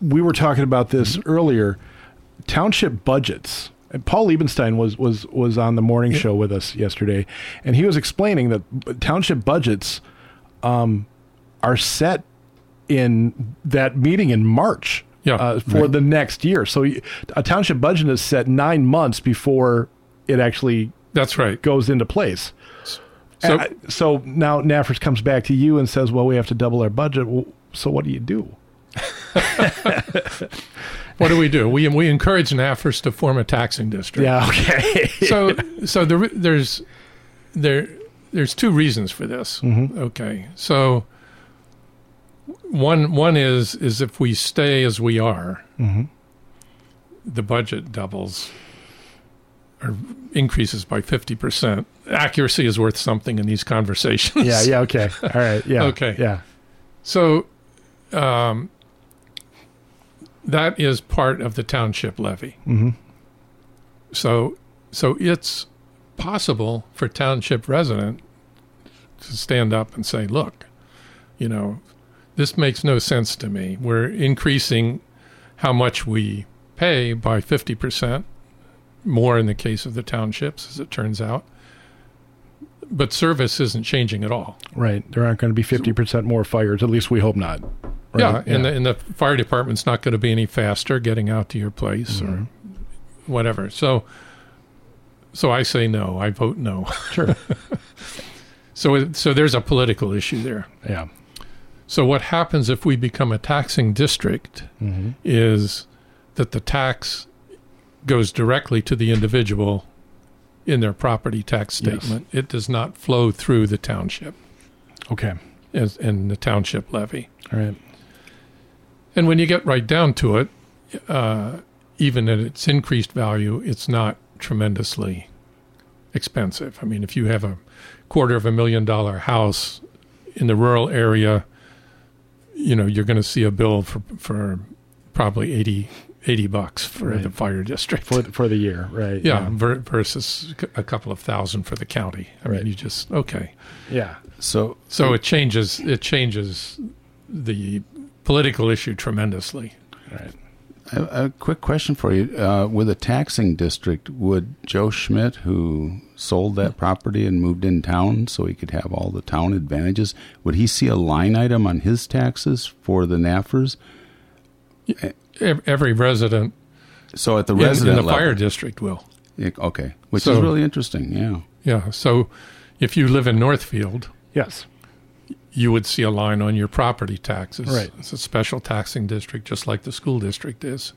we were talking about this earlier. Township budgets. And Paul Liebenstein was was was on the morning Yeah. show with us yesterday, and he was explaining that township budgets um, are set in that meeting in March Yeah. uh, for the next year. So a township budget is set nine months before it actually That's right. goes into place. So- So, so now NAFRS comes back to you and says, "Well, we have to double our budget." Well, so what do you do? What do we do? We, we encourage NAFRS to form a taxing district. Yeah. Okay. so so the, there's there there's two reasons for this. Mhm. Okay, so one one is is if we stay as we are, hmm the budget doubles or increases by fifty percent. Accuracy is worth something in these conversations. Yeah. Yeah. Okay. All right. Yeah. Okay. Yeah. So um, that is part of the township levy. hmm So so it's possible for township resident to stand up and say, "Look, you know, this makes no sense to me. We're increasing how much we pay by 50% more in the case of the townships as it turns out. But service isn't changing at all. Right. There aren't going to be fifty percent more fires. At least we hope not. Yeah, and the, and the fire department's not going to be any faster getting out to your place Mhm. or whatever. So, so I say no. I vote no. sure. So, so there's a political issue there. Yeah. So, what happens if we become a taxing district hmm is that the tax goes directly to the individual in their property tax Yes. statement. It does not flow through the township Okay. as in the township levy. All right. And when you get right down to it, uh, even at its increased value, it's not tremendously expensive. I mean, if you have a quarter of a million dollar house in the rural area, you know, you're going to see a bill for, for probably 80, 80 bucks for Right. the fire district. For for the year. Right. yeah, ver- versus a couple of thousand for the county. I Right. mean, you just okay. Yeah. So, So it changes. It changes the political issue tremendously. All right. a, a quick question for you: uh, With a taxing district, would Joe Schmidt, who sold that property and moved in town so he could have all the town advantages, would he see a line item on his taxes for the NAFRS? Ev- Every resident So at the resident in, in the level, fire district will. Yeah, okay, which So- is really interesting. Yeah. Yeah. So if you live in Northfield, Yes. You would see a line on your property taxes. Right. It's a special taxing district, just like the school district is.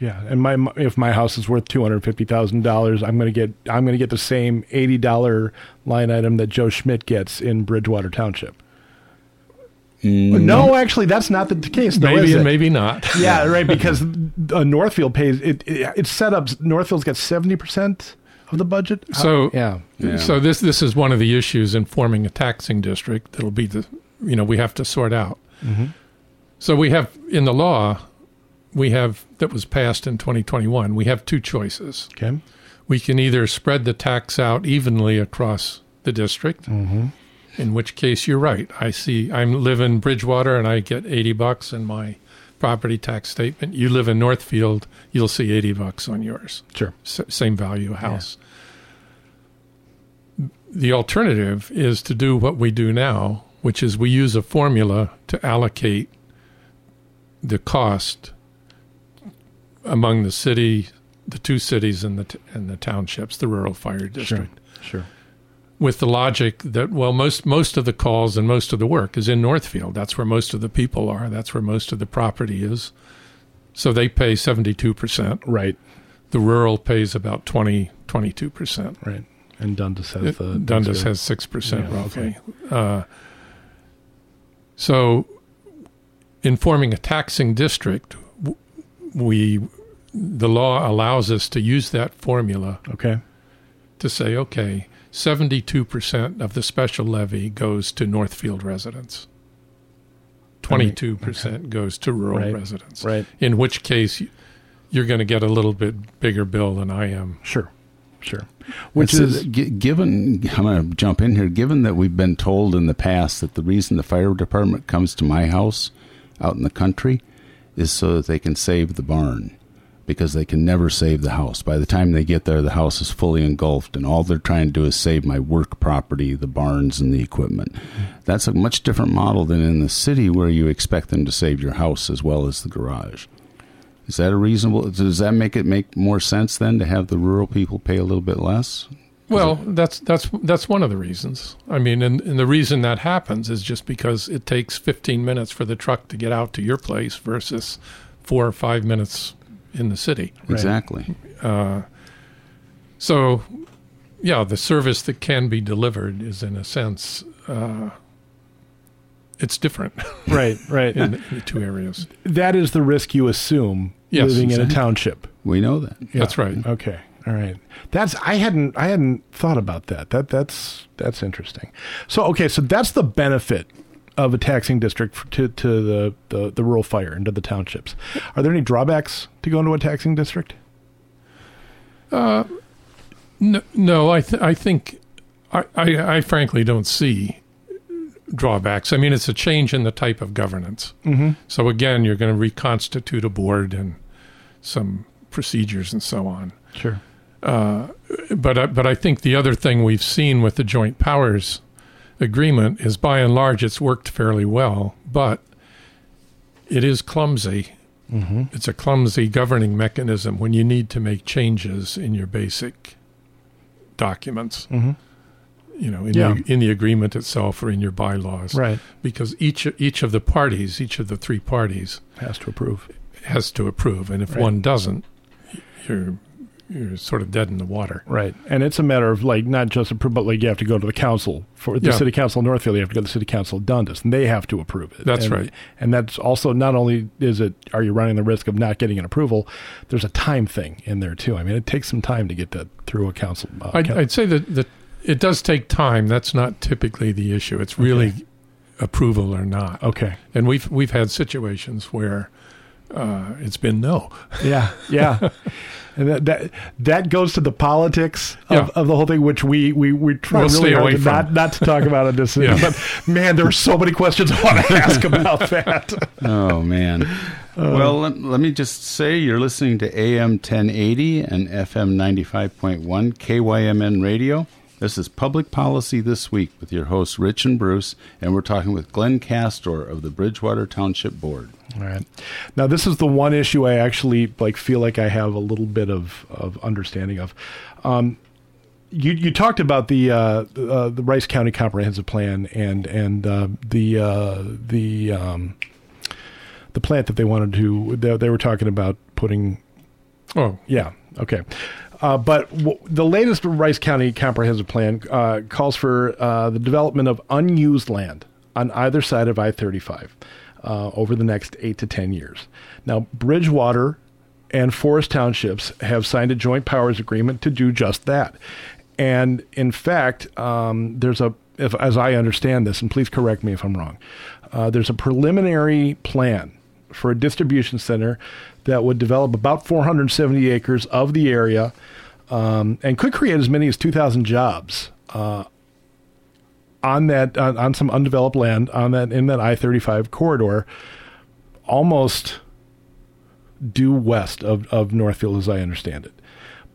Yeah, and my if my house is worth two hundred fifty thousand dollars, I'm gonna get I'm gonna get the same eighty dollar line item that Joe Schmidt gets in Bridgewater Township. Mm, No, actually, that's not the case. Though, maybe is and it? maybe not. Yeah, right. Because uh, Northfield pays it, it. It's set up. Northfield's got seventy percent of the budget. How- So- yeah, Yeah. So this this is one of the issues in forming a taxing district. That'll be the you know we have to sort out. Mm-hmm. So we have in the law, we have that was passed in 2021. We have two choices. Okay. We can either spread the tax out evenly across the district, mm-hmm. in which case you're right. I see. I live in Bridgewater and I get 80 bucks in my property tax statement. You live in Northfield, you'll see 80 bucks on yours. Sure. S- same value house. The alternative is to do what we do now, which is we use a formula to allocate the cost among the city, the two cities and the t- and the townships, the rural fire district, Sure. sure. with the logic that well, most most of the calls and most of the work is in Northfield. That's where most of the people are. That's where most of the property is. So they pay seventy two percent. Right. The rural pays about 20, 22 percent. Right. And Dundas has the Dundas has six percent Yeah, roughly. Uh, so, in forming a taxing district, we the law allows us to use that formula Okay. to say, okay, seventy-two percent of the special levy goes to Northfield residents. Twenty-two percent goes to rural Right. residents. Right. In which case, you're going to get a little bit bigger bill than I am. Sure. Sure. Which is given. I'm going to jump in here. Given that we've been told in the past that the reason the fire department comes to my house out in the country is so that they can save the barn because they can never save the house. By the time they get there, the house is fully engulfed, and all they're trying to do is save my work property, the barns, and the equipment. That's a much different model than in the city where you expect them to save your house as well as the garage. Is that a reasonable? Does that make it make more sense then to have the rural people pay a little bit less? Well, that's that's that's one of the reasons. I mean, and, and the reason that happens is just because it takes 15 minutes for the truck to get out to your place versus four or five minutes in the city. Exactly. So, yeah, the service that can be delivered is, in a sense, uh, it's different right. Right. in, in the two areas. that is the risk you assume Yes, living in a township. We know that. That's right. Okay. All right. That's I hadn't I hadn't thought about that. That that's that's interesting. So okay, so that's the benefit of a taxing district f- to to the, the the rural fire and to the townships. Are there any drawbacks to go into a taxing district? Uh, No, no I, th- I think I, I, I frankly don't see drawbacks. I mean, it's a change in the type of governance. Mm-hmm. So again, you're going to reconstitute a board and some procedures and so on. Sure. But I, but I think the other thing we've seen with the joint powers agreement is, by and large, it's worked fairly well, but it is clumsy. Mm-hmm. It's a clumsy governing mechanism when you need to make changes in your basic documents. Mhm. You know, in Yeah. the in the agreement itself or in your bylaws, Right. Because each each of the parties, each of the three parties, Has to approve. has to approve, and if Right. one doesn't, you're you're sort of dead in the water. Right. And it's a matter of like not just approve, but like you have to go to the council for the Yeah. city council of Northfield. You have to go to the city council of Dundas, and they have to approve it. That's And- right. And that's also not only is it are you running the risk of not getting an approval, there's a time thing in there too. I mean, it takes some time to get that through a council. Uh, I'd, I'd say that, that it does take time. That's not typically the issue. It's really approval or not. okay. And we've we've had situations where uh, it's been no. Yeah. Yeah. And that, that that goes to the politics of, Yeah. of the whole thing, which we we, we try We'll really hard to not not to talk about in this. Yeah. But man, there are so many questions I want to ask about that. Oh man. well, let, let me just say you're listening to AM 1080 and FM 95.1 KYMN Radio. This is Public Policy This Week with your hosts Rich and Bruce, and we're talking with Glen Castore of the Bridgewater Township Board. All right. Now this is the one issue I actually like feel like I have a little bit of, of understanding of. Um, you you talked about the uh, uh, the Rice County Comprehensive Plan and and uh, the uh, the um, the plant that they wanted to they, they were talking about putting Oh, yeah. Okay. Uh, but w- the latest Rice County Comprehensive Plan uh, calls for uh, the development of unused land on either side of I 35 uh, over the next eight to 10 years. Now, Bridgewater and Forest Townships have signed a joint powers agreement to do just that. And in fact, um, there's a if, as I understand this, and please correct me if I'm wrong, uh, there's a preliminary plan for a distribution center that would develop about 470 acres of the area um, and could create as many as 2,000 jobs uh, on that on, on some undeveloped land on that in that I-35 corridor, almost due west of, of Northfield, as I understand it.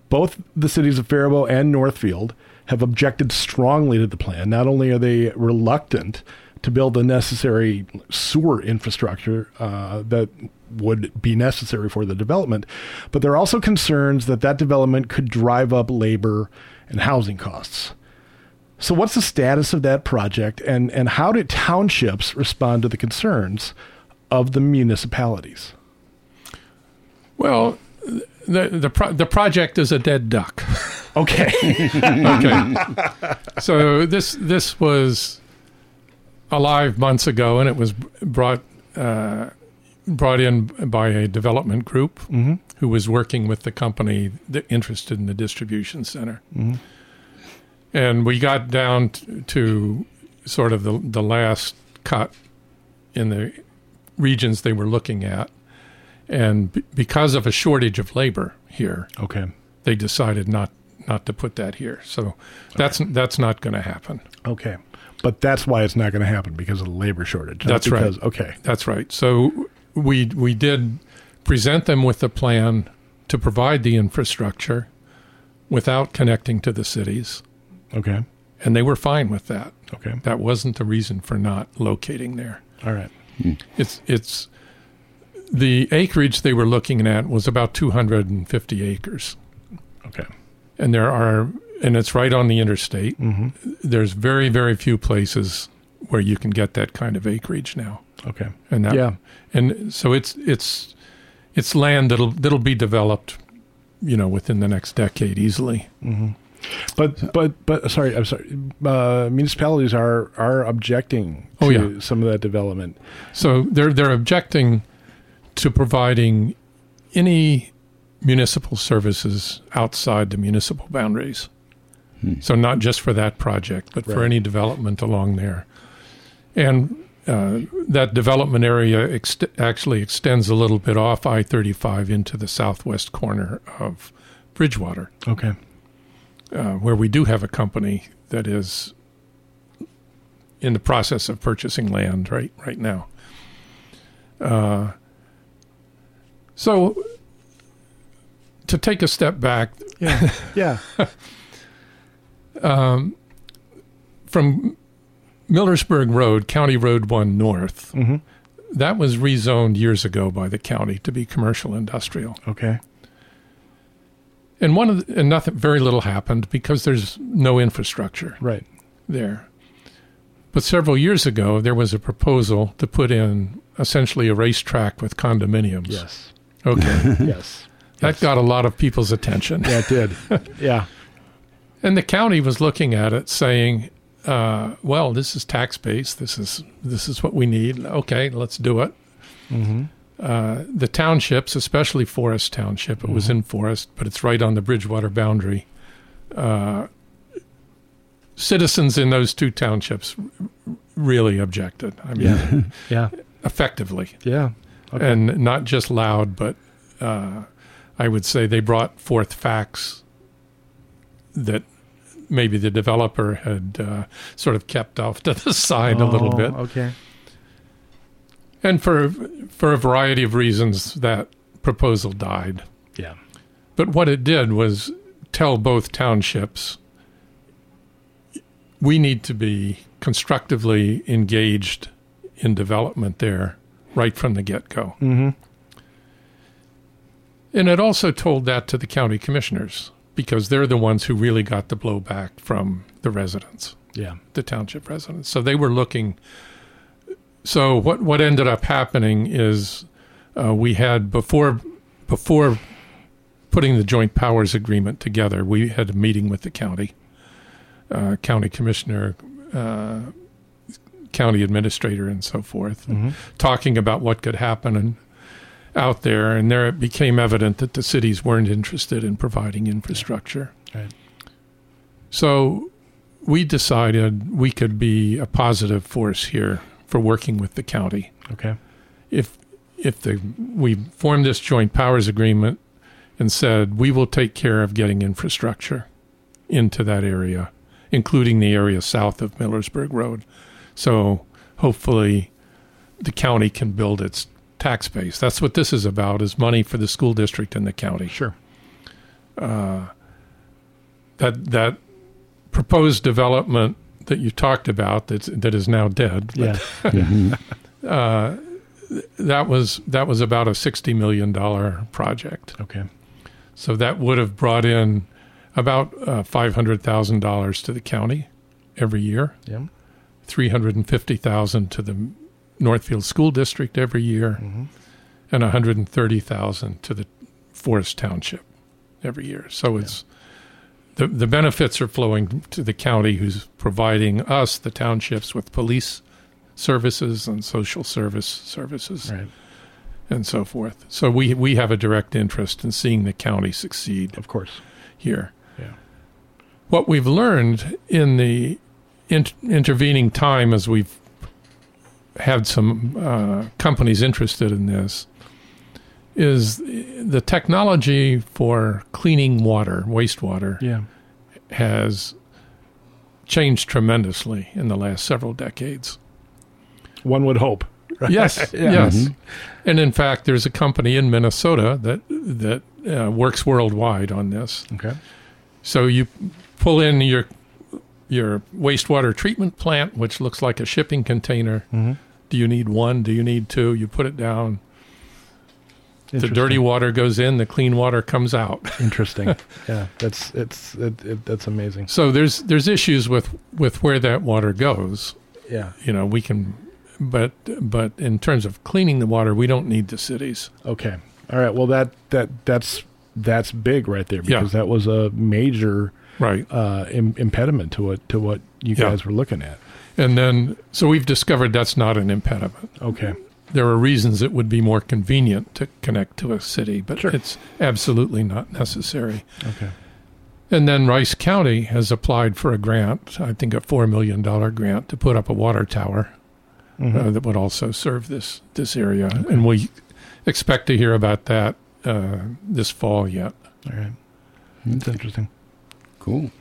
Both the cities of Faribault and Northfield have objected strongly to the plan. Not only are they reluctant to build the necessary sewer infrastructure uh, that would be necessary for the development, but there are also concerns that that development could drive up labor and housing costs. So, what's the status of that project, and, and how did townships respond to the concerns of the municipalities? Well, the the pro- the project is a dead duck. Okay. okay. So this this was alive months ago, and it was brought uh, brought in by a development group mm-hmm. who was working with the company that interested in the distribution center. Mm-hmm. And we got down to, to sort of the the last cut in the regions they were looking at, and b- because of a shortage of labor here, Okay. they decided not not to put that here. So that's that's not going to happen. Okay. But that's why it's not going to happen because of the labor shortage. not That's right. Okay. That's right. So we we did present them with a plan to provide the infrastructure without connecting to the cities, Okay. and they were fine with that. Okay. That wasn't the reason for not locating there. All right. Hmm. It's it's the acreage they were looking at was about 250 acres, Okay. and there are and it's right on the interstate. Mm-hmm. There's very very few places where you can get that kind of acreage now. Okay. and that, Yeah. and so it's it's it's land that'll that'll be developed, you know, within the next decade easily. Mm-hmm. But but but sorry, I'm sorry. Uh, municipalities are are objecting to Oh, yeah. some of that development. So they're they're objecting to providing any municipal services outside the municipal boundaries. So not just for that project, but for any development along there, and. Uh, that development area ext- actually extends a little bit off I 35 into the southwest corner of Bridgewater. Okay. uh, where we do have a company that is in the process of purchasing land right right now. Uh, so to take a step back Yeah. yeah. um, from Millersburg Road, County Road One North, Mm-hmm. that was rezoned years ago by the county to be commercial industrial. Okay. And one of the, and nothing very little happened because there's no infrastructure. Right. there. But several years ago, there was a proposal to put in essentially a racetrack with condominiums. Yes. Okay. yes. that got a lot of people's attention. Yeah, it did. yeah. And the county was looking at it saying, uh, well, this is tax base. This is this is what we need. Okay, let's do it. Mm-hmm. Uh, the townships, especially Forest Township, it was in Forest, but it's right on the Bridgewater boundary. Uh, citizens in those two townships r- really objected. I mean, Yeah. Yeah. effectively, Yeah. Okay. and not just loud, but uh, I would say they brought forth facts that maybe the developer had uh, sort of kept off to the side a little Oh, bit. Okay. And for for a variety of reasons, that proposal died. Yeah. But what it did was tell both townships we need to be constructively engaged in development there right from the get go. Mm-hmm. And it also told that to the county commissioners because they're the ones who really got the blowback from the residents. Yeah. the township residents. So they were looking. So what what ended up happening is uh, we had before before putting the joint powers agreement together, we had a meeting with the county, uh, county commissioner, uh, county administrator, and so forth, Mm-hmm. talking about what could happen and out there. And there it became evident that the cities weren't interested in providing infrastructure. Right. So we decided we could be a positive force here for working with the county. Okay. If if the we formed this joint powers agreement and said we will take care of getting infrastructure into that area, including the area south of Millersburg Road. So hopefully the county can build its tax base. That's what this is about is money for the school district and the county. Sure. Uh, that that proposed development that you talked about that's that is now dead. but Yeah. Mm-hmm. Uh, that was that was about a sixty million dollar project. okay. So that would have brought in about uh, five hundred thousand dollars to the county every year, Yeah. three hundred and fifty thousand to the Northfield School District every year, mm-hmm. hundred and thirty thousand to the Forest Township every year. So it's the the benefits are flowing to the county, who's providing us the townships with police services and social service services Right. and so forth. So we we have a direct interest in seeing the county succeed Of course. here. Yeah. What we've learned in the in- intervening time as we've had some uh, companies interested in this is the technology for cleaning water, wastewater, Yeah. has changed tremendously in the last several decades. One would hope. Yes, Yeah. yes. And in fact, there's a company in Minnesota that that uh, works worldwide on this. Okay. So you pull in your your wastewater treatment plant, which looks like a shipping container. Mm-hmm. Do you need one? Do you need two? You put it down. The dirty water goes in. The clean water comes out. Interesting. yeah. That's it's it, it, that's amazing. So there's there's issues with with where that water goes. Yeah. You know, we can, but but in terms of cleaning the water, we don't need the cities. Okay. All right. Well, that that that's that's big right there Yeah. because that was a major Right. uh, Im- impediment to what to what you Yeah. guys were looking at. And then, so we've discovered that's not an impediment. Okay. There are reasons it would be more convenient to connect to a city, but Sure. it's absolutely not necessary. Okay. And then Rice County has applied for a grant, I think a $4 million grant, to put up a water tower Mm-hmm. uh, that would also serve this, this area. And we expect to hear about that uh, this fall yet. All right. That's interesting. Cool.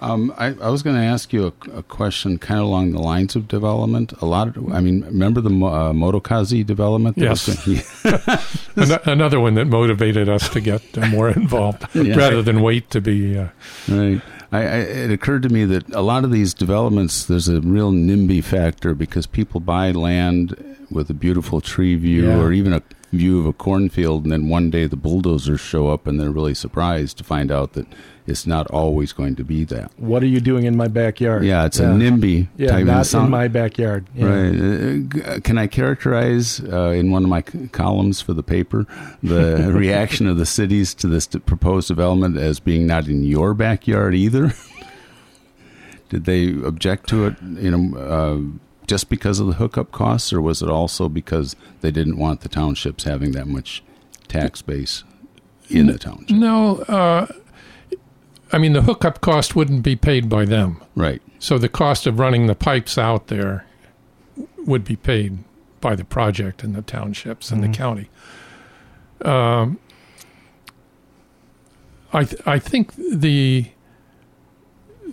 Um, I, I was going to ask you a, a question kind of along the lines of development. A lot of, I mean, remember the uh, Motokazi development? that was Yes. An- another one that motivated us to get uh, more involved Yeah. rather than wait to be. Uh, Right. I, I, it occurred to me that a lot of these developments, there's a real NIMBY factor because people buy land with a beautiful tree view Yeah. or even a view of a cornfield, and then one day the bulldozers show up and they're really surprised to find out that it's not always going to be that. What are you doing in my backyard? Yeah, it's a NIMBY Yeah, type not in my backyard. Yeah. Right. Uh, can I characterize uh, in one of my c- columns for the paper the reaction of the cities to this proposed development as being not in your backyard either? Did they object to it, you know, uh, just because of the hookup costs, or was it also because they didn't want the townships having that much tax base in the township? no, uh, I mean, the hookup cost wouldn't be paid by them. Right. So the cost of running the pipes out there would be paid by the project and the townships and the county. Um, I th- I think the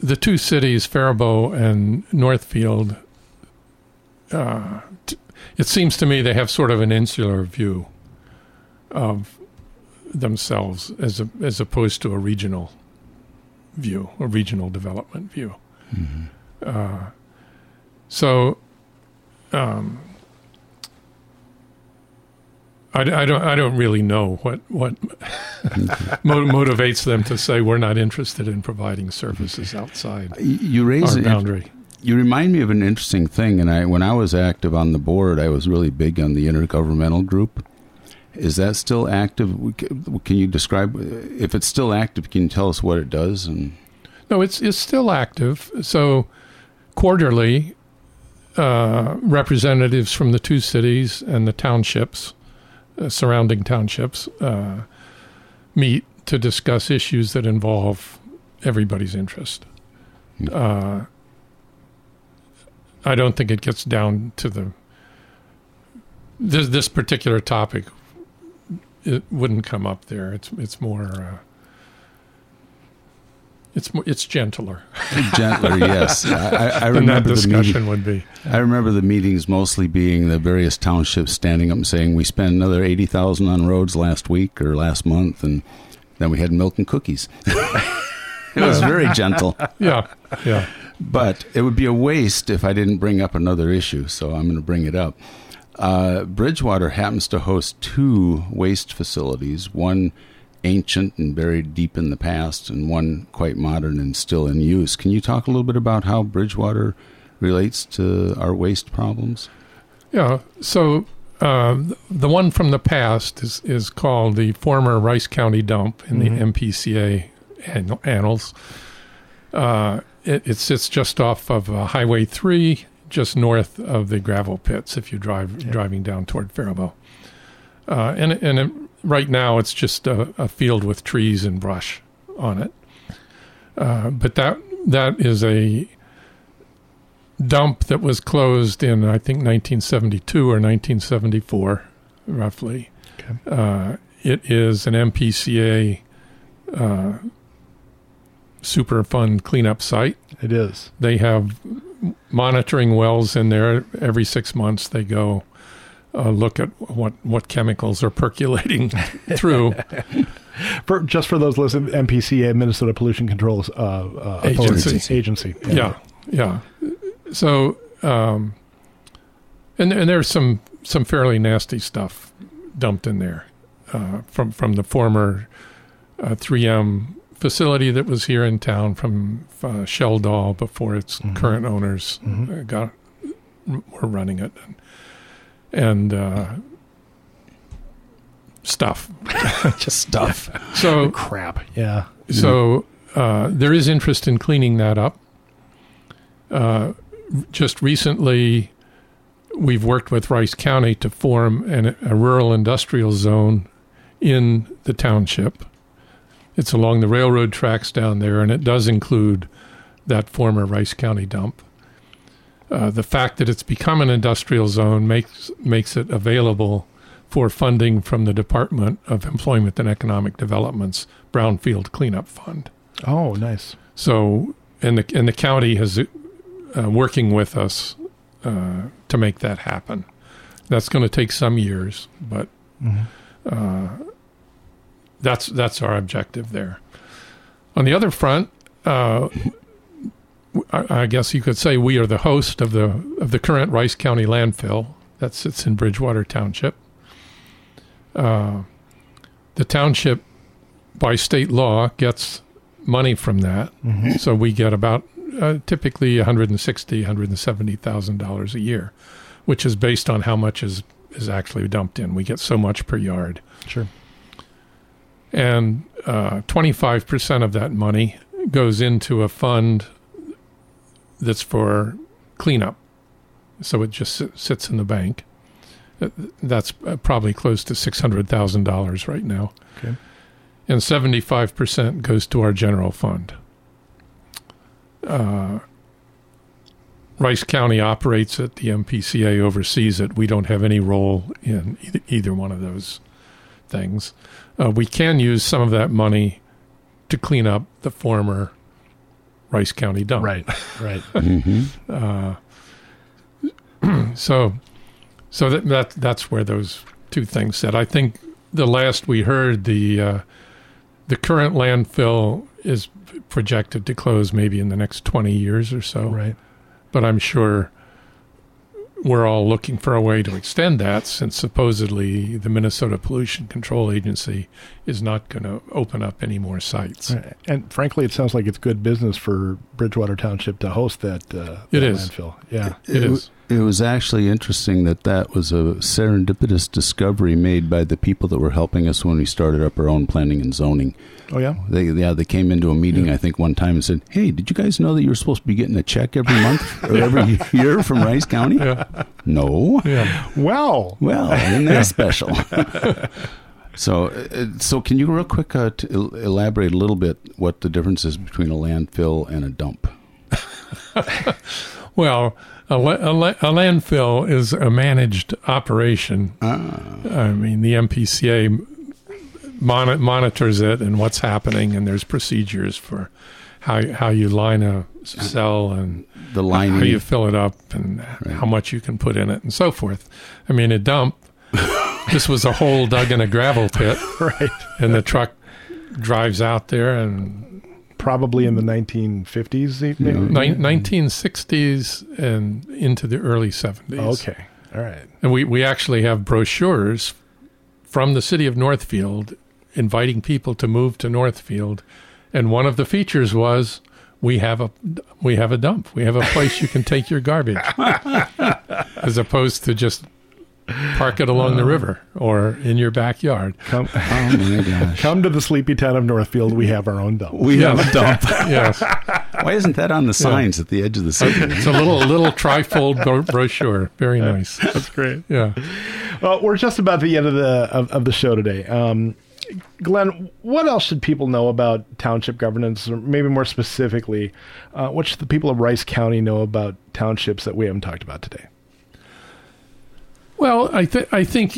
the two cities, Faribault and Northfield, uh, t- it seems to me they have sort of an insular view of themselves as a, as opposed to a regional view, a regional development view. Uh, so, um, I, I don't I don't really know what what mo- motivates them to say we're not interested in providing services outside You raise our boundary. You remind me of an interesting thing, and I when I was active on the board, I was really big on the intergovernmental group. Is that still active? Can you describe if it's still active? Can you tell us what it does? And No, it's it's still active. So quarterly, uh, representatives from the two cities and the townships, uh, surrounding townships, uh, meet to discuss issues that involve everybody's interest. Uh, I don't think it gets down to the this this particular topic. It wouldn't come up there. It's it's more. Uh, it's it's gentler Gentler, yes. I, I, than that remember the meeting. discussion would be. I remember the meetings mostly being the various townships standing up and saying we spent another eighty thousand on roads last week or last month, and then we had milk and cookies. it was very gentle, Yeah, yeah. but it would be a waste if I didn't bring up another issue. So I'm going to bring it up. Uh, Bridgewater happens to host two waste facilities. One ancient and buried deep in the past, and one quite modern and still in use. Can you talk a little bit about how Bridgewater relates to our waste problems? Yeah. So uh, the one from the past is, is called the former Rice County dump in the MPCA annals. Uh, it, it sits just off of uh, Highway 3, just north of the gravel pits if you're drive, driving down toward Faribault. Uh, and and it, right now it's just a, a field with trees and brush on it. Uh, but that that is a dump that was closed in I think 1972 or 1974, roughly. Okay. Uh, it is an MPCA uh, Superfund cleanup site. It is. They have monitoring wells in there every six months. They go uh, look at what what chemicals are percolating through. For just for those listening, MPCA, Minnesota Pollution Control uh, uh. Agency. Agency. yeah, yeah. So, um, and and there's some some fairly nasty stuff dumped in there uh, from from the former uh, 3M facility that was here in town from uh, Sheldahl before its current owners uh, got were running it, and, and uh, stuff. Just stuff. So Crap. Yeah. So uh, there is interest in cleaning that up. Uh, just recently, we've worked with Rice County to form an, a rural industrial zone in the township. It's along the railroad tracks down there, and it does include that former Rice County dump. Uh, the fact that it's become an industrial zone makes makes it available for funding from the Department of Employment and Economic Development's Brownfield Cleanup Fund. Oh, nice. So, and the and the county has uh, working with us uh, to make that happen. That's going to take some years, but uh, that's that's our objective there. On the other front, uh, I, I guess you could say we are the host of the of the current Rice County landfill that sits in Bridgewater Township. Uh, the township, by state law, gets money from that, so we get about uh, typically 160, 170 thousand dollars a year, which is based on how much is is actually dumped in. We get so much per yard Sure. And uh, 25% of that money goes into a fund that's for cleanup. So it just sits in the bank. That's uh, probably close to $600,000 right now. Okay. And 75% goes to our general fund. Uh, Rice County operates it, the MPCA oversees it. We don't have any role in either, either one of those things. Uh, we can use some of that money to clean up the former Rice County dump. Right. Right. Mm-hmm. So, so that, that that's where those two things sit. I think the last we heard, the uh, the current landfill is projected to close maybe in the next twenty years or so. right. But I'm sure we're all looking for a way to extend that since supposedly the Minnesota Pollution Control Agency is not going to open up any more sites. Right. And frankly, it sounds like it's good business for Bridgewater Township to host that. Uh, It that is. landfill. Yeah. It w- is. It was actually interesting that that was a serendipitous discovery made by the people that were helping us when we started up our own planning and zoning. Oh yeah. They yeah they came into a meeting I think one time and said, "Hey, did you guys know that you were supposed to be getting a check every month or every year from Rice County?" Yeah. No. Yeah. Well. Well, isn't that special? so, uh, so can you real quick uh, elaborate a little bit what the difference is between a landfill and a dump? well, a, a, a landfill is a managed operation. Ah. I mean, the MPCA mon- monitors it and what's happening, and there's procedures for how how you line a ah. cell and The how you fill it up and how much you can put in it and so forth. I mean, a dump. this was a hole dug in a gravel pit, Right. and the truck drives out there and Probably in the 1950s. maybe? Nin- 1960s and into the early 70s. Okay. All right. And we, we actually have brochures from the city of Northfield inviting people to move to Northfield. And one of the features was we have a we have a dump. We have a place you can take your garbage. As opposed to just park it along the river or in your backyard. Come, oh my gosh. come to the sleepy town of Northfield. We have our own dump. We have a dump. Yes. Why isn't that on the signs at the edge of the city? It's a little little trifold bro- brochure. Very nice. That's great. Yeah. Well, we're just about the end of the of, of the show today. Um, Glen, what else should people know about township governance, or maybe more specifically, uh, what should the people of Rice County know about townships that we haven't talked about today? Well, I th- I think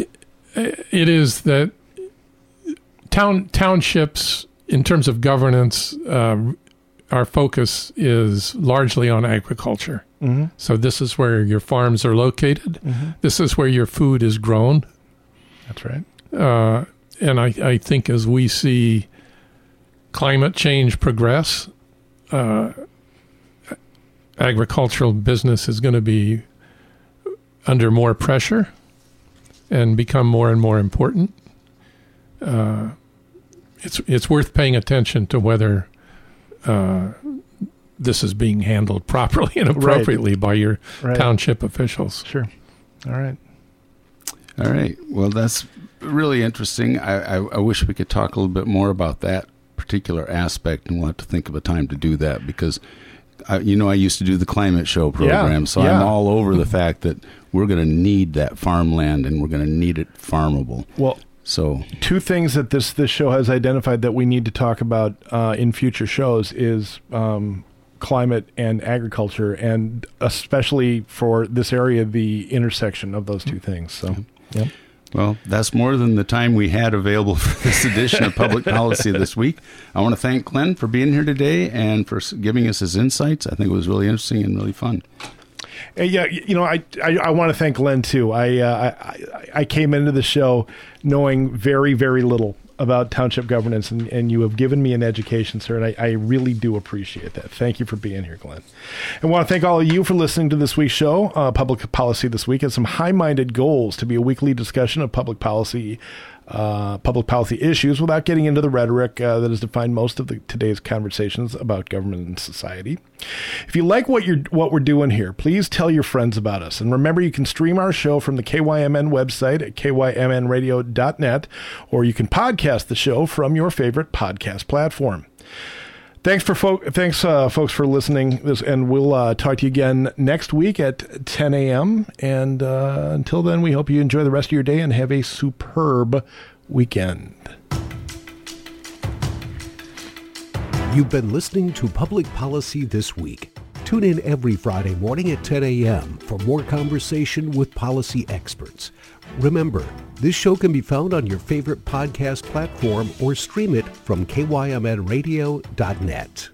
it is that town townships, in terms of governance, uh, our focus is largely on agriculture. Mm-hmm. So this is where your farms are located. This is where your food is grown. That's right. Uh, and I, I think as we see climate change progress, uh, agricultural business is going to be under more pressure and become more and more important. Uh, it's it's worth paying attention to whether uh, this is being handled properly and appropriately by your Right. township officials. Sure. All right. All right. Well, that's really interesting. I, I, I wish we could talk a little bit more about that particular aspect, and we'll have to think of a time to do that because, I, you know, I used to do the climate show program, so yeah. I'm all over the fact that we're going to need that farmland and we're going to need it farmable. Well, So, two things that this this show has identified that we need to talk about uh, in future shows is um, climate and agriculture, and especially for this area, the intersection of those two things. So, yep. well, that's more than the time we had available for this edition of Public Policy this week. I want to thank Glen for being here today and for giving us his insights. I think it was really interesting and really fun. Uh, yeah, you know, I I, I want to thank Glen too. I, uh, I I- came into the show knowing very very little about township governance, and, and you have given me an education, sir, and I, I really do appreciate that. Thank you for being here, Glen. And want to thank all of you for listening to this week's show, uh, Public Policy This Week, and some high-minded goals to be a weekly discussion of public policy. Uh, public policy issues without getting into the rhetoric uh, that has defined most of the, today's conversations about government and society. If you like what you're what we're doing here, please tell your friends about us. And remember, you can stream our show from the KYMN website at kymnradio.net, or you can podcast the show from your favorite podcast platform. Thanks for fo- thanks uh, folks for listening. This and we'll uh, talk to you again next week at 10 a.m. And uh, until then, we hope you enjoy the rest of your day and have a superb weekend. You've been listening to Public Policy This Week. Tune in every Friday morning at 10 a.m. for more conversation with policy experts. Remember, this show can be found on your favorite podcast platform or stream it from kymnradio.net.